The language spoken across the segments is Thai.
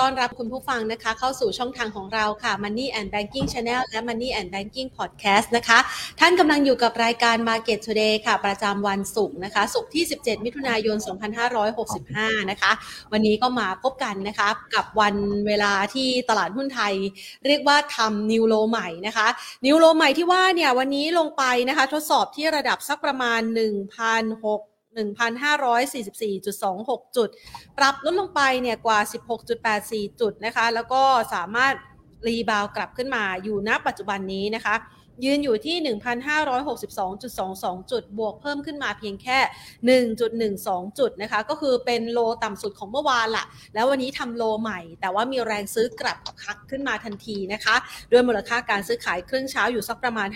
ต้อนรับคุณผู้ฟังนะคะ เข้าสู่ช่องทางของเราค่ะ Money and Banking Channel และ Money and Banking Podcast นะคะ ท่านกำลังอยู่กับรายการ Market Today ค่ะ ประจำวันศุกร์นะคะ ศุกร์ที่ 17 มิถุนายน 2565 นะคะ วันนี้ก็มาพบกันนะคะ กับวันเวลาที่ตลาดหุ้นไทย เรียกว่าทำนิวโลใหม่นะคะ นิวโลใหม่ที่ว่าเนี่ยวันนี้ลงไปนะคะ ทดสอบที่ระดับสักประมาณ 1,600 1,544.26 จุด ปรับลดลงไปเนี่ยกว่า 16.84 จุดนะคะ แล้วก็สามารถรีบาวกลับขึ้นมาอยู่ณปัจจุบันนี้นะคะ ยืนอยู่ที่ 1,562.22 จุด บวกเพิ่มขึ้นมาเพียงแค่ 1.12 จุดนะคะ ก็คือเป็นโลต่ำสุดของเมื่อวานละแล้ววันนี้ทำโลใหม่ แต่ว่ามีแรงซื้อกลับคักขึ้นมาทันทีนะคะ ด้วยมูลค่าการซื้อขายครึ่งเช้าอยู่สักประมาณ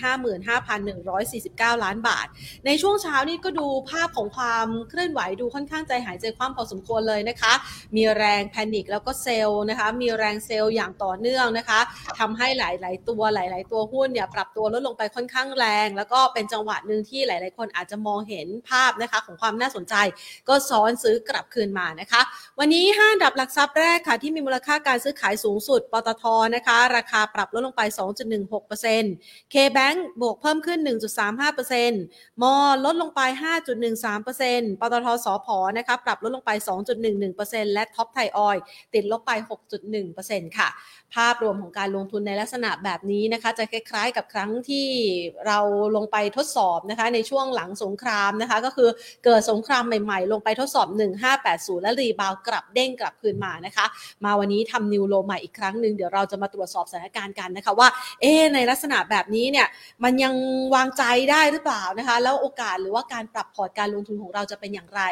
55,149 ล้านบาท ในช่วงเช้านี้ก็ดูภาพของความเคลื่อนไหวดูค่อนข้างใจหายใจคว่ำพอสมควรเลยนะคะ มีแรงแพนิคแล้วก็เซลล์นะคะ มีแรงเซลล์อย่างต่อเนื่องนะคะทำให้หลาย ๆ ตัวหลาย ๆ ตัวหุ้นเนี่ยปรับตัวลดลงไปค่อนข้างแรง แล้วก็เป็นจังหวะหนึ่งที่หลาย ๆ คนอาจจะมองเห็นภาพนะคะของความน่าสนใจ ก็ซ้อนซื้อกลับคืนมานะคะ วันนี้ห้าดับหลักทรัพย์แรกค่ะที่มีมูลค่าการซื้อขายสูงสุดปตทนะคะ ราคาปรับลดลงไป 2.16% K-Bank บวกเพิ่มขึ้น 1.35%มอลดลงไป 5.13%ปตทสพนะคะปรับลดลงไป 2.11%และท็อปไทยออยติดลบไป 6.1%ค่ะ ภาพรวมของการลงทุนในลักษณะแบบนี้นะคะ จะคล้ายๆ กับครั้งที่เราลงไปทดสอบนะคะในช่วงหลังสงครามนะคะ ก็คือเกิดสงครามใหม่ๆ ลงไปทดสอบ 1580 และรีบาวกลับเด้งกลับคืนมานะคะ มาวันนี้ทำนิวโลใหม่อีกครั้งหนึ่งเดี๋ยวเราจะมาตรวจสอบสถานการณ์กันนะคะว่าเอ๊ในลักษณะแบบนี้เนี่ยมันยังวางใจได้หรือเปล่านะคะ แล้วโอกาสหรือว่าการปรับพอร์ตการลงทุนของเราจะเป็นอย่างไร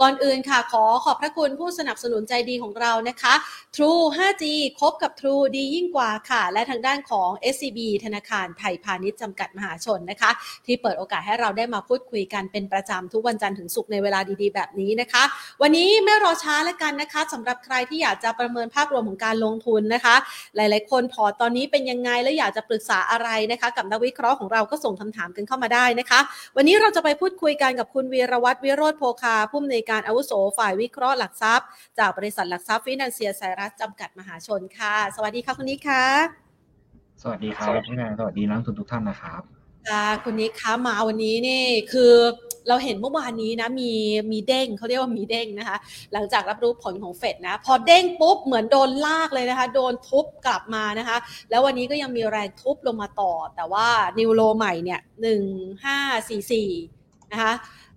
ก่อนอื่นค่ะขอขอบพระคุณผู้สนับสนุนใจดีของเรานะคะ True 5G คบกับ True ดียิ่งกว่าค่ะ และทางด้านของ SCB ธนาคารไทยพาณิชย์จำกัดมหาชนนะคะ ที่เปิดโอกาสให้เราได้มาพูดคุยกันเป็นประจำทุกวันจันทร์ถึงศุกร์ในเวลาดีๆ แบบนี้นะคะ วันนี้ไม่รอช้าแล้วกันนะคะสำหรับใครที่อยากจะประเมินภาพรวมของการลงทุนนะคะ หลายๆ คนพอตอนนี้เป็นยังไงและอยากจะปรึกษาอะไรนะคะ กับนักวิเคราะห์ของเราก็ส่งคำถามกันเข้ามาได้นะคะ วันนี้เราจะไปพูดคุยกันกับคุณวีรวัตรวิโรธโพคาผู้อำนวยการอาวุโสฝ่ายวิเคราะห์หลักทรัพย์ จากบริษัทหลักทรัพย์ฟินแลนเซียไซรัสจำกัดมหาชนค่ะสวัสดีค่ะคุณนิกค่ะสวัสดีครับพี่แมนสวัสดีนักลงทุนทุกท่านนะครับค่ะคุณนิกคะมาวันนี้นี่คือเราเห็นเมื่อวานนี้นะมีมีเด้งเขาเรียกว่ามีเด้งนะคะ หลังจากรับรู้ผลของเฟดนะ พอเด้งปุ๊บเหมือนโดนลากเลยนะคะ โดนทุบกลับมานะคะ แล้ววันนี้ก็ยังมีแรงทุบลงมาต่อ แต่ว่านิวโลใหม่เนี่ยหนึ่งห้าสี่สี่นะคะ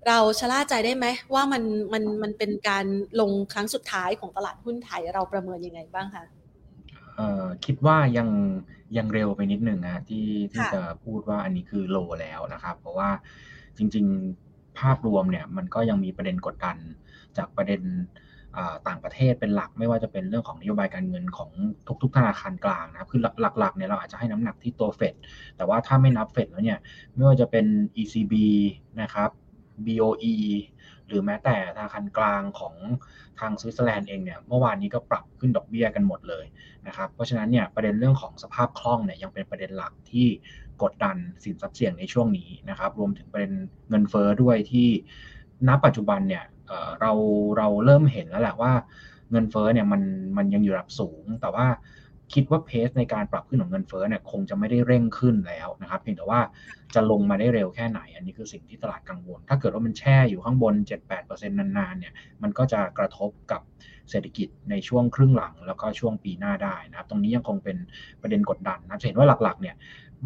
เราชะล่าใจได้ไหมว่ามันมันมันเป็นการลงครั้งสุดท้ายของตลาดหุ้นไทยเราประเมินยังไงบ้างคะเอ่อคิดว่ายังยังเร็วไปนิดหนึ่งนะที่ที่จะพูดว่าอันนี้คือโลแล้วนะครับ เพราะว่าจริงๆภาพรวมเนี่ยมันก็ยังมีประเด็นกดดันจากประเด็นต่างประเทศเป็นหลักไม่ว่าจะเป็นเรื่องของนโยบายการเงินของทุกๆธนาคารกลางนะครับคือหลักๆเนี่ยเราอาจจะให้น้ำหนักที่ตัวเฟดแต่ว่าถ้าไม่นับเฟดแล้วเนี่ย ไม่ว่าจะเป็น ECB นะครับ BOE หรือแม้แต่ธนาคารกลางของทางสวิตเซอร์แลนด์เองเนี่ยเมื่อวานนี้ก็ปรับขึ้นดอกเบี้ยกันหมดเลยนะครับเพราะฉะนั้นเนี่ยประเด็นเรื่องของสภาพคล่องเนี่ยยังเป็นประเด็นหลักที่กดดันสินทรัพย์เสี่ยงในช่วงนี้นะครับรวมถึงประเด็นเงินเฟอ้อด้วยที่ณปัจจุบันเนี่ยเราเราเริ่มเห็นแล้วแหละว่าเงินเฟอ้อเนี่ยมันมันยังอยู่ระดับสูง แต่ว่า คิดว่าเพสในการปรับขึ้นของเงินเฟ้อเนี่ยคงจะไม่ได้เร่งขึ้นแล้วนะครับเพียงแต่ว่าจะลงมาได้เร็วแค่ไหน อันนี้คือสิ่งที่ตลาดกังวล ถ้าเกิดว่ามันแช่อยู่ข้างบน 7-8%นานๆเนี่ยมันก็จะกระทบกับเศรษฐกิจในช่วงครึ่งหลังแล้วก็ช่วงปีหน้าได้นะครับ ตรงนี้ยังคงเป็นประเด็นกดดันนะจะเห็นว่าหลักๆเนี่ย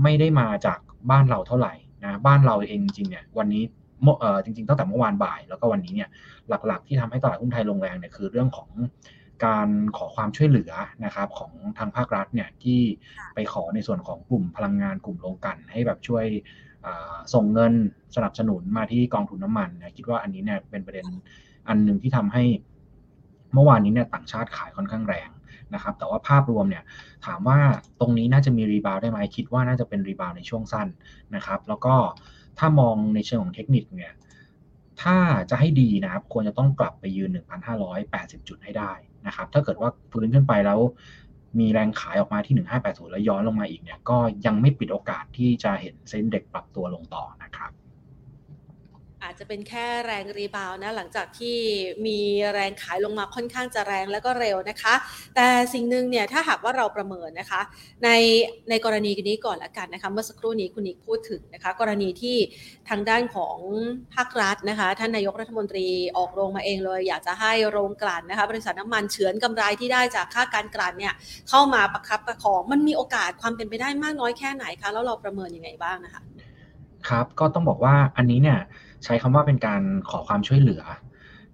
ไม่ได้มาจากบ้านเราเท่าไหร่นะบ้านเราเองจริงเนี่ยวันนี้เออจริงๆตั้งแต่เมื่อวานบ่าย แล้วก็วันนี้เนี่ยหลักๆ ที่ทำให้ตลาดหุ้นไทยลงแรงเนี่ยคือเรื่องของ การขอความช่วยเหลือนะครับของทางภาครัฐเนี่ยที่ไปขอในส่วนของกลุ่มพลังงานกลุ่มโรงกัน ให้แบบช่วยส่งเงินสนับสนุนมาที่กองทุนน้ำมันนะคิดว่าอันนี้เนี่ยเป็นประเด็นอันหนึ่งที่ทำให้เมื่อวานนี้เนี่ยต่างชาติขายค่อนข้างแรงนะครับ แต่ว่าภาพรวมเนี่ยถามว่าตรงนี้น่าจะมีรีบาวได้ไหมคิดว่าน่าจะเป็นรีบาวในช่วงสั้นนะครับ แล้วก็ถ้ามองในเชิงของเทคนิคเนี่ย ถ้าจะให้ดีนะครับ ควรจะต้องกลับไปยืน 1,580 จุดให้ได้นะครับ ถ้าเกิดว่าฟื้นขึ้นไปแล้ว มีแรงขายออกมาที่ 1580 แล้วย้อนลงมาอีกเนี่ย ก็ยังไม่ปิดโอกาสที่จะเห็นเซ็นเด็กปรับตัวลงต่อนะครับ อาจจะเป็นแค่แรงรีบาวนะหลังจากที่มีแรงขายลงมาค่อนข้างจะแรงแล้วก็เร็วนะคะ แต่สิ่งหนึ่งเนี่ยถ้าหากว่าเราประเมินนะคะ ในในกรณีนี้ก่อนละกันนะคะเมื่อสักครู่นี้คุณนิกพูดถึงนะคะ กรณีที่ทางด้านของภาครัฐนะคะท่านนายกรัฐมนตรีออกโรงมาเองเลย อยากจะให้โรงกลั่นนะคะบริษัทน้ำมันเฉือนกำไรที่ได้จากค่าการกลั่นเนี่ยเข้ามาประคับประคองมันมีโอกาสความเป็นไปได้มากน้อยแค่ไหนคะแล้วเราประเมินยังไงบ้างนะคะ ครับก็ต้องบอกว่าอันนี้เนี่ย ใช้คำว่าเป็นการขอความช่วยเหลือ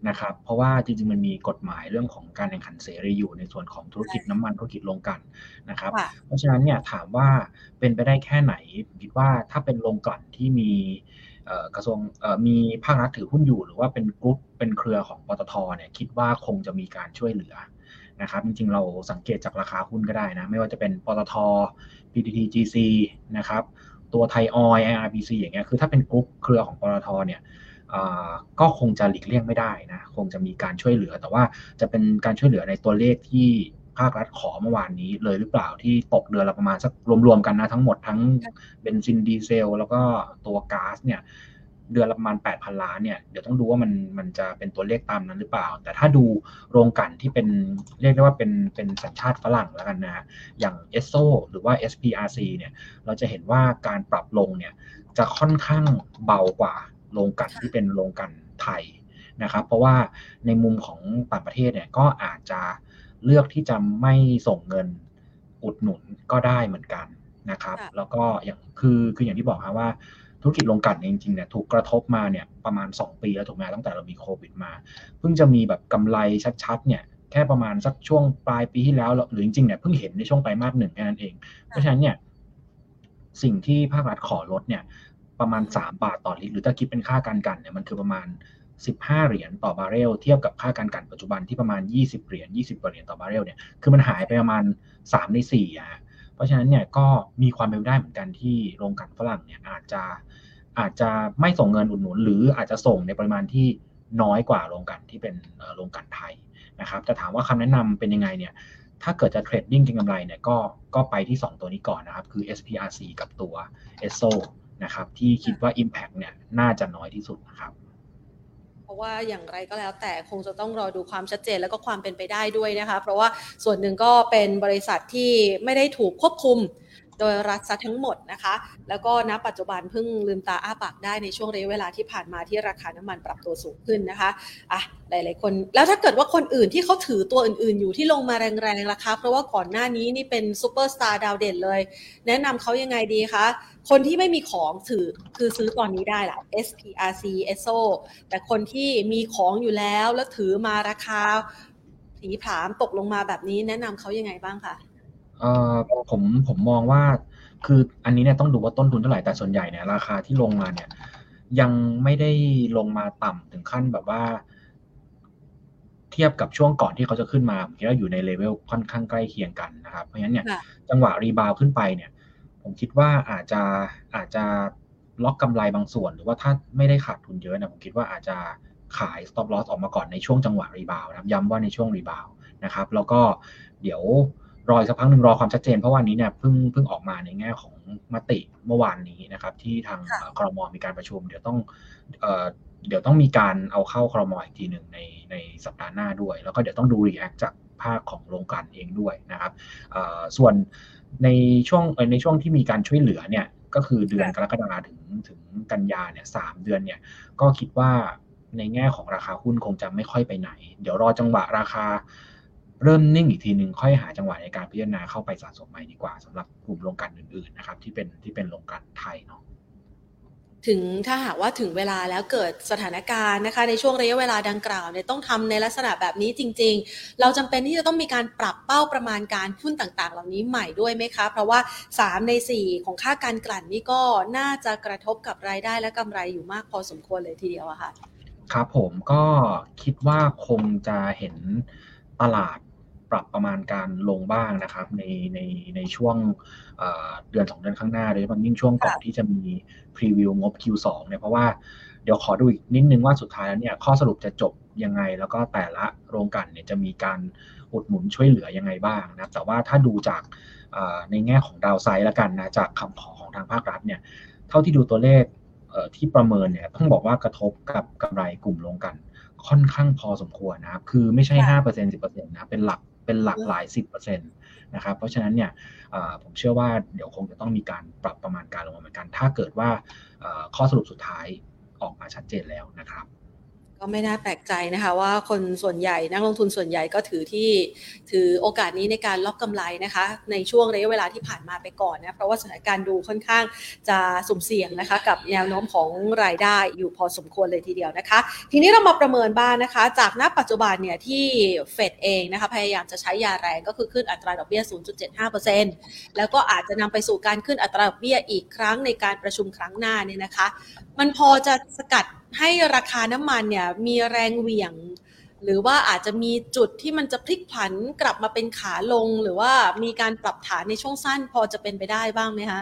นะครับ เพราะว่าจริงๆมันมีกฎหมายเรื่องของการแข่งขันเสรีอยู่ในส่วนของธุรกิจน้ำมันธุรกิจโรงกลั่นนะครับ เพราะฉะนั้นเนี่ยถามว่าเป็นไปได้แค่ไหนผมคิดว่าถ้าเป็นโรงกลั่นที่มีกระทรวงมีภาครัฐถือหุ้นอยู่ หรือว่าเป็นกรุ๊ปเป็นเครือของปตทเนี่ยคิดว่าคงจะมีการช่วยเหลือนะครับจริงๆเราสังเกตจากราคาหุ้นก็ได้นะ ไม่ว่าจะเป็นปตท PTTGC นะครับ ตัวไทยออย IRBC อย่างเงี้ยคือถ้าเป็นกรุ๊ปเครือของปตทเนี่ยก็คงจะหลีกเลี่ยงไม่ได้นะคงจะมีการช่วยเหลือ แต่ว่าจะเป็นการช่วยเหลือในตัวเลขที่ภาครัฐขอเมื่อวานนี้เลยหรือเปล่าที่ตกเดือนละประมาณสักรวมๆกันนะทั้งหมดทั้งเบนซินดีเซล แล้วก็ตัวก๊าซเนี่ย เดือนละประมาณ 8,000 ล้านเนี่ยเดี๋ยวต้องดูว่ามันมันจะเป็นตัวเลขตามนั้นหรือเปล่า แต่ถ้าดูโรงกันที่เป็นเรียกได้ว่าเป็นเป็นสัญชาติฝรั่งแล้วกันนะอย่าง e s s o หรือว่า SPRC เนี่ยเราจะเห็นว่าการปรับลงเนี่ยจะค่อนข้างเบากว่าโรงกันที่เป็นโรงกันไทยนะครับเพราะว่าในมุมของต่างประเทศเนี่ยก็อาจจะเลือกที่จะไม่ส่งเงินอุดหนุนก็ได้เหมือนกันนะครับ แล้วก็อย่างคือคืออย่างที่บอกครับว่า ธุรกิจโรงกลั่นจริงๆเนี่ยถูกกระทบมาเนี่ยประมาณ 2 ปีแล้วถูกไหมตั้งแต่เรามีโควิดมา เพิ่งจะมีแบบกำไรชัดๆเนี่ยแค่ประมาณสักช่วงปลายปีที่แล้วหรือจริงๆเนี่ยเพิ่งเห็นในช่วงไตรมาสหนึ่งแค่นั้นเอง เพราะฉะนั้นเนี่ยสิ่งที่ภาครัฐขอลดเนี่ยประมาณ 3 บาทต่อลิตรหรือถ้าคิดเป็นค่าการกลั่นเนี่ยมันคือประมาณ 15 เหรียญต่อบาร์เรลเทียบกับค่าการกลั่นปัจจุบันที่ประมาณ 20 เหรียญ20กว่าเหรียญต่อบาร์เรลเนี่ยคือมันหายไปประมาณ3ใน4อะ ราะฉะนั้นเนี่ยก็มีความเป็นไปได้เหมือนกันที่โรงกลั่นฝรั่งเนี่ยอาจจะอาจจะไม่ส่งเงินอุดหนุน หรืออาจจะส่งในปริมาณที่น้อยกว่าโรงกันที่เป็นโรงกันไทยนะครับแต่ถามว่าคำแนะนำเป็นยังไงเนี่ยถ้าเกิดจะเทรดดิ้งเก็งกำไรเนี่ยก็ก็ไปที่ 2 ตัวนี้ก่อนนะครับ คือ SPRC กับตัว eso นะครับที่คิดว่า Impact เนี่ยน่าจะน้อยที่สุดนะครับ ราะว่าอย่างไรก็แล้วแต่คงจะต้องรอดูความชัดเจนแล้วก็ความเป็นไปได้ด้วยนะคะ เพราะว่าส่วนหนึ่งก็เป็นบริษัทที่ไม่ได้ถูกควบคุม โดยรัฐซะทั้งหมดนะคะ แล้วก็ณปัจจุบันเพิ่งลืมตาอ้าปากได้ในช่วงระยะเวลาที่ผ่านมาที่ราคาน้ำมันปรับตัวสูงขึ้นนะคะอะหลาย ๆ คน แล้วถ้าเกิดว่าคนอื่นที่เขาถือตัวอื่น ๆ อยู่ที่ลงมาแรงๆราคาเพราะว่าก่อนหน้านี้นี่เป็นซูเปอร์สตาร์ดาวเด่นเลย แนะนำเขายังไงดีคะคนที่ไม่มีของถือคือซื้อตอนนี้ได้ละ SPRC ESO แต่คนที่มีของอยู่แล้วแล้วถือมาราคาผลีผลามตกลงมาแบบนี้แนะนำเขายังไงบ้างคะ เอ่อผมผมมองว่าคืออันนี้เนี่ยต้องดูว่าต้นทุนเท่าไหร่แต่ส่วนใหญ่เนี่ยราคาที่ลงมาเนี่ย ยังไม่ได้ลงมาต่ำถึงขั้นแบบว่า เทียบกับช่วงก่อนที่เขาจะขึ้นมาผมคิดว่าอยู่ในเลเวลค่อนข้างใกล้เคียงกันนะครับ เพราะฉะนั้นเนี่ยจังหวะ rebound ขึ้นไปเนี่ย ผมคิดว่าอาจจะอาจจะล็อกกำไรบางส่วน หรือว่าถ้าไม่ได้ขาดทุนเยอะนะผมคิดว่าอาจจะขาย stop loss ออกมาก่อนในช่วงจังหวะ rebound นะครับย้ำว่าในช่วง rebound นะครับ แล้วก็เดี๋ยว รออีกสักพักหนึ่งรอความชัดเจน เพราะวันนี้เนี่ยเพิ่งเพิ่งออกมาในแง่ของมติเมื่อวานนี้นะครับ ที่ทางครมมีการประชุม เดี๋ยวต้องเอ่อเดี๋ยวต้องมีการเอาเข้าครมอีกทีหนึ่งในในสัปดาห์หน้าด้วย แล้วก็เดี๋ยวต้องดู react จากภาคของโรงกลั่นเองด้วยนะครับส่วนในช่วงในช่วงที่มีการช่วยเหลือเนี่ยก็คือเดือนกรกฎาถึงถึงกันยาเนี่ยสามเดือนเนี่ยก็คิดว่าในแง่ของราคาหุ้นคงจะไม่ค่อยไปไหน เดี๋ยวรอจังหวะราคา เริ่มนิ่งอีกทีหนึ่งค่อยหาจังหวะในการพิจารณาเข้าไปสะสมใหม่ดีกว่าสำหรับกลุ่มโรงกลั่นอื่นๆนะครับ ที่เป็นที่เป็นโรงกลั่นไทยเนาะถึงถ้าหากว่าถึงเวลาแล้วเกิดสถานการณ์นะคะ ในช่วงระยะเวลาดังกล่าวเนี่ยต้องทำในลักษณะแบบนี้จริง ๆ เราจำเป็นที่จะต้องมีการปรับเป้าประมาณการหุ้นต่างๆ เหล่านี้ใหม่ด้วยไหมคะ เพราะว่า 3 ใน 4 ของค่าการกลั่นนี่ก็น่าจะกระทบกับรายได้และกำไรอยู่มากพอสมควรเลยทีเดียวอะค่ะ ครับผมก็คิดว่าคงจะเห็นตลาด ปรับประมาณการลงบ้างนะครับ ในในในช่วงเดือนสองเดือนข้างหน้าโดยเฉพาะยิ่งช่วงก่อนที่จะมีพรีวิวงบ Q2 เนี่ยเพราะว่าเดี๋ยวขอดูอีกนิดนึงว่าสุดท้ายแล้วเนี่ยข้อสรุปจะจบยังไง แล้วก็แต่ละโรงกันเนี่ยจะมีการอุดหนุนช่วยเหลือยังไงบ้างนะแต่ว่าถ้าดูจากในแง่ของดาวไซด์แล้วกันนะจากคำขอของทางภาครัฐเนี่ยเท่าที่ดูตัวเลขที่ประเมินเนี่ยต้องบอกว่ากระทบกับกำไรกลุ่มลงกันค่อนข้างพอสมควรนะครับ คือไม่ใช่ห้าเปอร์เซ็นต์สิบเปอร์เซ็นต์นะ เป็นหลัก เป็นหลักหลายสิบเปอร์เซ็นต์นะครับ เพราะฉะนั้นเนี่ยผมเชื่อว่าเดี๋ยวคงจะต้องมีการปรับประมาณการลงมาเหมือนกัน ถ้าเกิดว่าข้อสรุปสุดท้ายออกมาชัดเจนแล้วนะครับ ก็ไม่น่าแปลกใจนะคะว่าคนส่วนใหญ่นักลงทุนส่วนใหญ่ก็ถือที่ถือโอกาสนี้ในการล็อกกำไรนะคะ ในช่วงระยะเวลาที่ผ่านมาไปก่อนนะเพราะว่าสถานการณ์ดูค่อนข้างจะสุ่มเสี่ยงนะคะ กับแนวโน้มของรายได้อยู่พอสมควรเลยทีเดียวนะคะ ทีนี้เรามาประเมินบ้างนนะคะ จากณปัจจุบันเนี่ยที่เฟดเองนะคะพยายามจะใช้ยาแรงก็คือขึ้นอัตราดอกเบี้ย 0.75%แล้วก็อาจจะนำไปสู่การขึ้นอัตราดอกเบี้ยอีกครั้งในการประชุมครั้งหน้าเนี่ยนะคะ มันพอจะสกัด ให้ราคาน้ำมันเนี่ยมีแรงเหวี่ยง หรือว่าอาจจะมีจุดที่มันจะพลิกผันกลับมาเป็นขาลง หรือว่ามีการปรับฐานในช่วงสั้นพอจะเป็นไปได้บ้างไหมคะ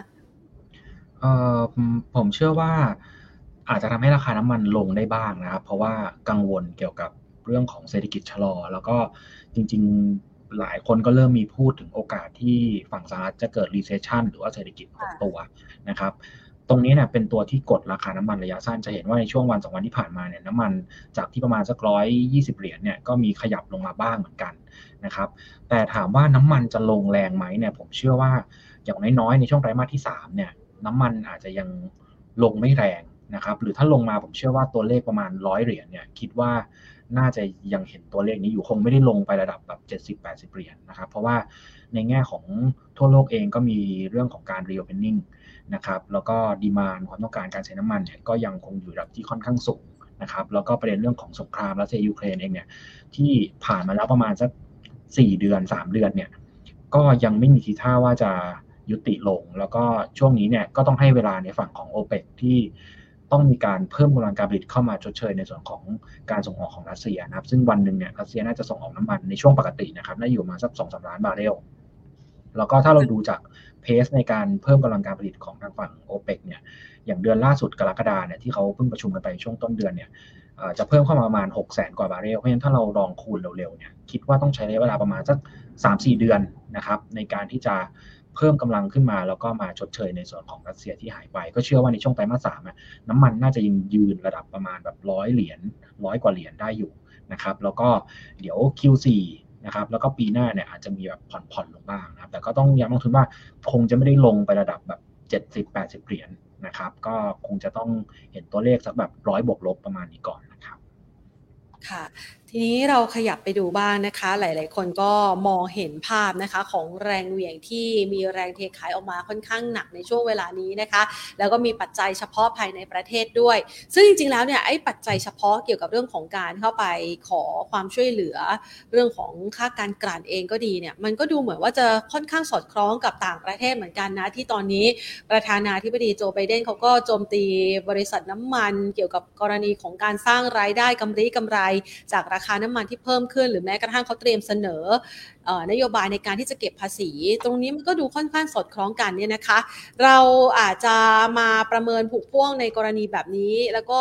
เอ่อผมเชื่อว่าอาจจะทำให้ราคาน้ำมันลงได้บ้างนะครับ เพราะว่ากังวลเกี่ยวกับเรื่องของเศรษฐกิจชะลอ แล้วก็จริง ๆหลายคนก็เริ่มมีพูดถึงโอกาสที่ฝั่งสหรัฐจะเกิด recession หรือว่าเศรษฐกิจหดตัวนะครับ ตรงนี้เนี่ยเป็นตัวที่กดราคาน้ำมันระยะสั้นจะเห็นว่าในช่วงวันสองวันที่ผ่านมาเนี่ยน้ำมันจากที่ประมาณสักร้อยยี่สิบเหรียญเนี่ยก็มีขยับลงมาบ้างเหมือนกันนะครับแต่ถามว่าน้ำมันจะลงแรงไหมเนี่ยผมเชื่อว่าอย่างน้อยๆในช่วงไตรมาสที่3เนี่ยน้ำมันอาจจะยังลงไม่แรงนะครับหรือถ้าลงมาผมเชื่อว่าตัวเลขประมาณร้อยเหรียญเนี่ยคิดว่าน่าจะยังเห็นตัวเลขนี้อยู่คงไม่ได้ลงไประดับแบบ70-80 เหรียญนะครับเพราะว่าในแง่ของทั่วโลกเองก็มีเรื่องของการ reopening นะครับแล้วก็ดีมานความต้องการการใช้น้ำมันเนี่ยก็ยังคงอยู่ระดับที่ค่อนข้างสูงนะครับแล้วก็ประเด็นเรื่องของสงครามรัสเซียยูเครนเองเนี่ยที่ผ่านมาแล้วประมาณสักสี่เดือนสามเดือนเนี่ยก็ยังไม่มีทีท่าว่าจะยุติลง แล้วก็ช่วงนี้เนี่ยก็ต้องให้เวลาในฝั่งของโอเปกที่ต้องมีการเพิ่มกำลังการผลิตเข้ามาชดเชยในส่วนของการส่งออกของรัสเซียนะครับ ซึ่งวันหนึ่งเนี่ยรัสเซียน่าจะส่งออกน้ำมันในช่วงปกตินะครับน่าอยู่มาสักสองสาล้านบาร์เรลแล้วก็ถ้าเราดูจาก เพสในการเพิ่มกำลังการผลิตของทางฝั่งโอเปกเนี่ยอย่างเดือนล่าสุดกรกฎาเนี่ยที่เขาเพิ่งประชุมกันไปช่วงต้นเดือนเนี่ยจะเพิ่มเข้ามาประมาณ 6 0แสนกว่าบาร์เรลเพราะฉะนั้นถ้าเราลองคูณเร็วๆเนี่ยคิดว่าต้องใช้ระยะเวลาประมาณสัก 3-4 เดือนนะครับในการที่จะเพิ่มกำลังขึ้นมาแล้วก็มาชดเชยในส่วนของรัสเซียที่หายไป ก็เชื่อว่าในช่วงไตรมาสสามน้ำมันน่าจะยังยืนระดับประมาณแบบร้อยเหรียญร้อยกว่าเหรียญได้อยู่นะครับแล้วก็เดี๋ยว Q4 นะครับแล้วก็ปีหน้าเนี่ยอาจจะมีแบบผ่อนๆลงบ้างนะครับแต่ก็ต้องย้ำลงทุนว่าคงจะไม่ได้ลงไประดับแบบ 70 80 เหรียญนะครับก็คงจะต้องเห็นตัวเลขสักแบบร้อยบวกลบประมาณนี้ก่อนนะครับค่ะ ทีนี้เราขยับไปดูบ้างนะคะ หลาย ๆ คนก็มองเห็นภาพนะคะของแรงเหวี่ยงที่มีแรงเทขายออกมาค่อนข้างหนักในช่วงเวลานี้นะคะ แล้วก็มีปัจจัยเฉพาะภายในประเทศด้วย ซึ่งจริง ๆ แล้วเนี่ยไอ้ปัจจัยเฉพาะเกี่ยวกับเรื่องของการเข้าไปขอความช่วยเหลือ เรื่องของค่าการกลั่นเองก็ดีเนี่ยมันก็ดูเหมือนว่าจะค่อนข้างสอดคล้องกับต่างประเทศเหมือนกันนะที่ตอนนี้ประธานาธิบดีโจไบเดนเขาก็โจมตีบริษัทน้ำมัน เกี่ยวกับกรณีของการสร้างรายได้กำไรกำไรจากราคาน้ำมันที่เพิ่มขึ้น หรือแม้กระทั่งเขาเตรียมเสนอนโยบายในการที่จะเก็บภาษี ตรงนี้มันก็ดูค่อนข้างสอดคล้องกันเนี่ยนะคะ เราอาจจะมาประเมินผูกพ่วงในกรณีแบบนี้ แล้วก็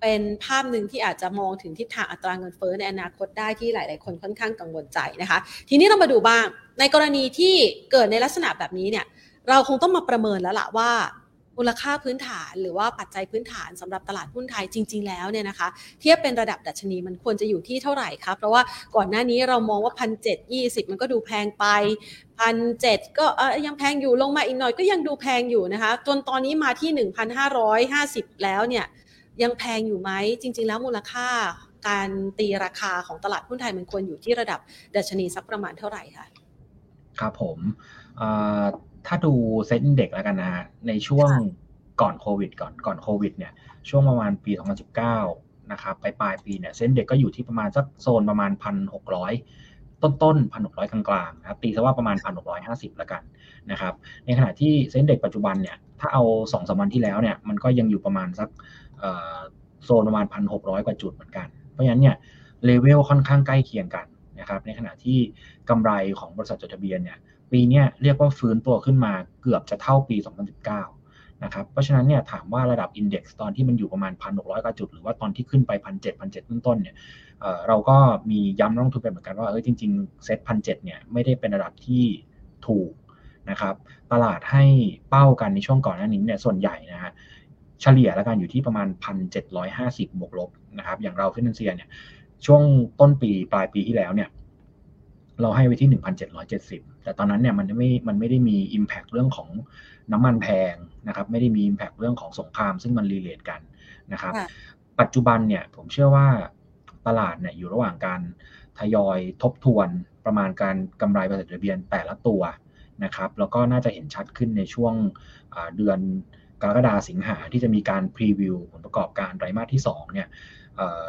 เป็นภาพหนึ่งที่อาจจะมองถึงทิศทางอัตราเงินเฟ้อในอนาคตได้ที่หลาย ๆ คนค่อนข้างกังวลใจนะคะ ทีนี้เรามาดูบ้างในกรณีที่เกิดในลักษณะแบบนี้เนี่ยเราคงต้องมาประเมินแล้วล่ะว่า มูลค่าพื้นฐานหรือว่าปัจจัยพื้นฐานสำหรับตลาดหุ้นไทยจริง ๆ แล้วเนี่ยนะคะเทียบเป็นระดับดัชนีมันควรจะอยู่ที่เท่าไหร่ครับเพราะว่าก่อนหน้านี้เรามองว่าพันเจ็ดยี่สิบมันก็ดูแพงไปพันเจ็ดก็ยังแพงอยู่ลงมาอีกหน่อยก็ยังดูแพงอยู่นะคะจนตอนนี้มาที่หนึ่งพันห้าร้อยห้าสิบแล้วเนี่ยยังแพงอยู่ไหมจริง ๆ แล้วมูลค่าการตีราคาของตลาดหุ้นไทยมันควรอยู่ที่ระดับดัชนีสักประมาณเท่าไหร่คะครับผม ถ้าดูเซ็นเด็กแล้วกันนะฮะในช่วงก่อนโควิด ก่อนก่อนโควิดเนี่ยช่วงประมาณปี 2019 นะครับไปปลายปีเนี่ยเซ็นเด็กก็อยู่ที่ประมาณสักโซนประมาณ 1,600 ต้นต้น1,600กลางๆนะครับตีซะว่าประมาณ1,650ละกันนะครับในขณะที่เซ็นเด็กปัจจุบันเนี่ยถ้าเอา2อสวันที่แล้วเนี่ยมันก็ยังอยู่ประมาณสักโซนประมาณ1,600กว่าจุดเหมือนกัน เพราะฉะนั้นเนี่ยเลเวลค่อนข้างใกล้เคียงกันนะครับในขณะที่กำไรของบริษัทจดทะเบียนเนี่ย ปีนี้เรียกว่าฟื้นตัวขึ้นมาเกือบจะเท่าปี 2019 นะครับ เพราะฉะนั้นเนี่ยถามว่าระดับอินเด็กซ์ตอนที่มันอยู่ประมาณ 1,600กว่าจุด หรือว่าตอนที่ขึ้นไป 1,700 1,700ต้นๆเนี่ยเราก็มีย้ำนักลงทุนไปเหมือนกันว่าเออจริง ๆ เซ็ตพันเนี่ยไม่ได้เป็นระดับที่ถูกนะครับ ตลาดให้เป้ากันในช่วงก่อนหน้านี้เนี่ยส่วนใหญ่นะฮะเฉลี่ยแล้วกันอยู่ที่ประมาณ 1,750บวกลบนะครับอย่างเราฟินันเซียเนี่ยช่วงต้นปีปลายปีที่แล้วเนี่ย เราให้ไว้ที่ 1,770 แต่ตอนนั้นเนี่ยมันไม่ มันไม่ได้มี Impact เรื่องของน้ำมันแพงนะครับ ไม่ได้มี Impact เรื่องของสงคราม ซึ่งมัน relate กันนะครับ ปัจจุบันเนี่ยผมเชื่อว่าตลาดเนี่ยอยู่ระหว่างการทยอยทบทวนประมาณการกำไรบริษัทจดทะเบียนแต่ละตัวนะครับ แล้วก็น่าจะเห็นชัดขึ้นในช่วงเดือนกรกฎาสิงหาที่จะมีการ preview ผลประกอบการไตรมาสที่2เนี่ย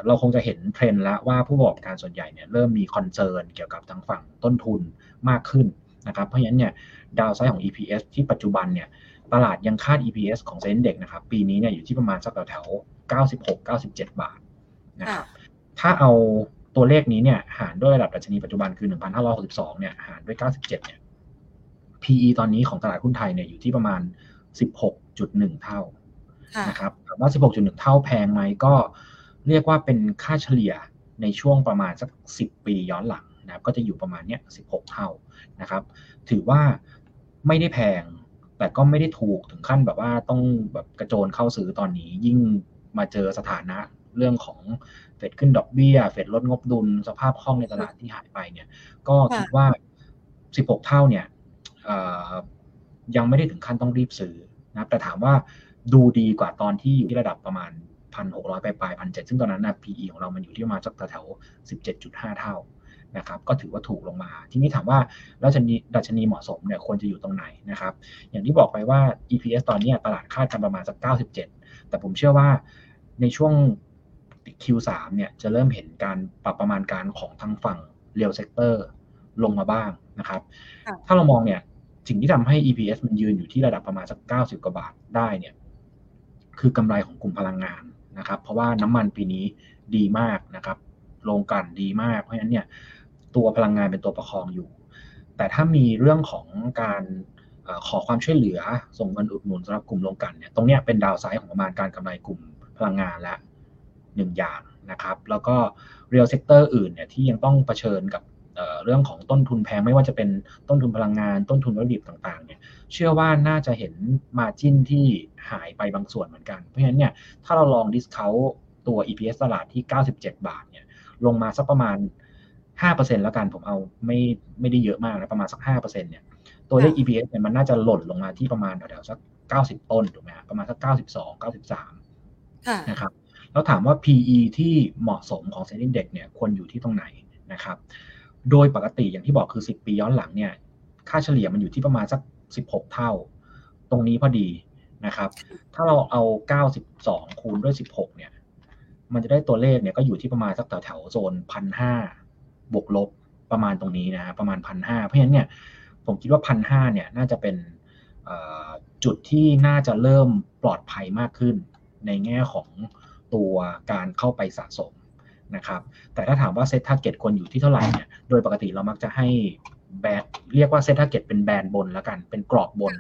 เราคงจะเห็นเทรนด์แล้วว่าผู้ประกอบการส่วนใหญ่เนี่ยเริ่มมี concern เกี่ยวกับทางฝั่งต้นทุนมากขึ้นนะครับเพราะฉะนั้นเนี่ย downside ของ EPS ที่ปัจจุบันเนี่ยตลาดยังคาด EPS ของเซ็นเด็กนะครับปีนี้เนี่ยอยู่ที่ประมาณสักแถว96-97 บาทนะครับถ้าเอาตัวเลขนี้เนี่ยหารด้วยระดับดัชนีปัจจุบันคือ 1,562เนี่ยหารด้วย 97เนี่ย PE ตอนนี้ของตลาดหุ้นไทยเนี่ยอยู่ที่ประมาณ 16.1 เท่านะครับถามว่า 16.1 เท่าแพงไหมก็ เรียกว่าเป็นค่าเฉลี่ยในช่วงประมาณสัก 10 ปีย้อนหลังนะครับก็จะอยู่ประมาณเนี้ย16 เท่านะครับ ถือว่าไม่ได้แพง แต่ก็ไม่ได้ถูกถึงขั้นแบบว่าต้องแบบกระโจนเข้าซื้อตอนนี้ ยิ่งมาเจอสถานะเรื่องของเฟดขึ้นดอกเบี้ย เฟดลดงบดุลสภาพคล่องในตลาดที่หายไปเนี่ย ก็คิดว่า 16 เท่าเนี่ยยังไม่ได้ถึงขั้นต้องรีบซื้อนะแต่ถามว่าดูดีกว่าตอนที่อยู่ที่ระดับประมาณ พันหกร้อยปลายปลายพันเจ็ดซึ่งตอนนั้นนะ PE ของเรามันอยู่ที่ประมาณสักแถวสิบเจ็ดจุดห้าเท่านะครับก็ถือว่าถูกลงมา ทีนี้ถามว่าดัชนีดัชนีเหมาะสมเนี่ยควรจะอยู่ตรงไหนนะครับ อย่างที่บอกไปว่า EPS ตอนนี้ตลาดคาดกันประมาณสัก 97 แต่ผมเชื่อว่าในช่วง Q3 เนี่ยจะเริ่มเห็นการปรับประมาณการของทางฝั่ง real sector ลงมาบ้างนะครับ ถ้าเรามองเนี่ยสิ่งที่ทำให้ EPS มันยืนอยู่ที่ระดับประมาณสัก 90 กว่าบาทได้เนี่ยคือกำไรของกลุ่มพลังงาน นะครับ เพราะว่าน้ำมันปีนี้ดีมากนะครับโรงกลั่นดีมาก เพราะฉะนั้นเนี่ยตัวพลังงานเป็นตัวประคองอยู่ แต่ถ้ามีเรื่องของการขอความช่วยเหลือส่งเงินอุดหนุนสำหรับกลุ่มโรงกลั่นเนี่ยตรงนี้เป็น downside ของประมาณการกำไรกลุ่มพลังงานอีกหนึ่งอย่างนะครับ แล้วก็ real sector อื่นเนี่ยที่ยังต้องเผชิญกับ เรื่องของต้นทุนแพงไม่ว่าจะเป็นต้นทุนพลังงานต้นทุนวัตถุดิบต่างๆเนี่ยเชื่อว่าน่าจะเห็นมาจิ้นที่หายไปบางส่วนเหมือนกัน เพราะฉะนั้นเนี่ยถ้าเราลองดิสเคาตัว EPS ตลาดที่ 97 บาทเนี่ยลงมาสักประมาณ 5%แล้วกันผมเอาไม่ไม่ได้เยอะมากนะประมาณสัก 5%เนี่ยตัวเลข EPS เนี่ยมันน่าจะหล่นลงมาที่ประมาณแถวๆสัก 90 ต้นถูกไหมประมาณสัก 92 93นะครับแล้วถามว่า PE ที่เหมาะสมของเซ็นดิ้งเด็กเนี่ยควรอยู่ที่ตรงไหนนะครับ โดยปกติอย่างที่บอกคือ 10 ปีย้อนหลังเนี่ย ค่าเฉลี่ยมันอยู่ที่ประมาณสัก 16 เท่า ตรงนี้พอดีนะครับ ถ้าเราเอา 92 คูณด้วย 16 เนี่ย มันจะได้ตัวเลขเนี่ยก็อยู่ที่ประมาณสักแถวแถวโซนพันห้าบวกลบประมาณตรงนี้นะประมาณพันห้าเพราะฉะนั้นเนี่ยผมคิดว่าพันห้าเนี่ยน่าจะเป็นจุดที่น่าจะเริ่มปลอดภัยมากขึ้น ในแง่ของตัวการเข้าไปสะสม นะครับ แต่ถ้าถามว่า SET target ควรอยู่ที่เท่าไหร่เนี่ย โดยปกติเรามักจะให้ band เรียกว่า SET target เป็น band บนแล้วกัน เป็นกรอบบน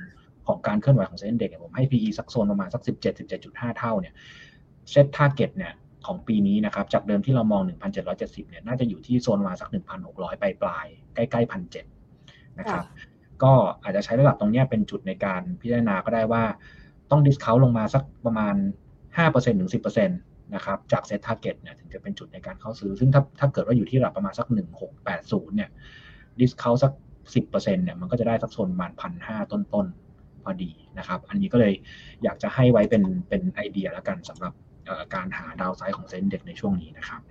ของการเคลื่อนไหวของ SET Index ผมให้ PE สักโซนประมาณสัก 17 17.5 เท่าเนี่ย SET target เนี่ยของปีนี้นะครับ จากเดิมที่เรามอง 1,770 เนี่ย น่าจะอยู่ที่โซนมาสัก 1,600 ปลายปลายใกล้ๆ 1,700 นะครับ ก็อาจจะใช้ระดับตรงนี้เป็นจุดในการพิจารณาก็ได้ว่า ต้อง discount ลงมาสักประมาณ5%ถึง10% นะครับจาก SET target เนี่ยถึงจะเป็นจุดในการเข้าซื้อ ซึ่งถ้าถ้าเกิดว่าอยู่ที่ระดับประมาณสัก 1680 เนี่ย discount สัก 10%เนี่ยมันก็จะได้สักโซนประมาณพันห้าต้นๆ พอดีนะครับ อันนี้ก็เลยอยากจะให้ไว้เป็นเป็นไอเดียแล้วกันสำหรับการหา downside ของ SET Index ในช่วงนี้นะครับ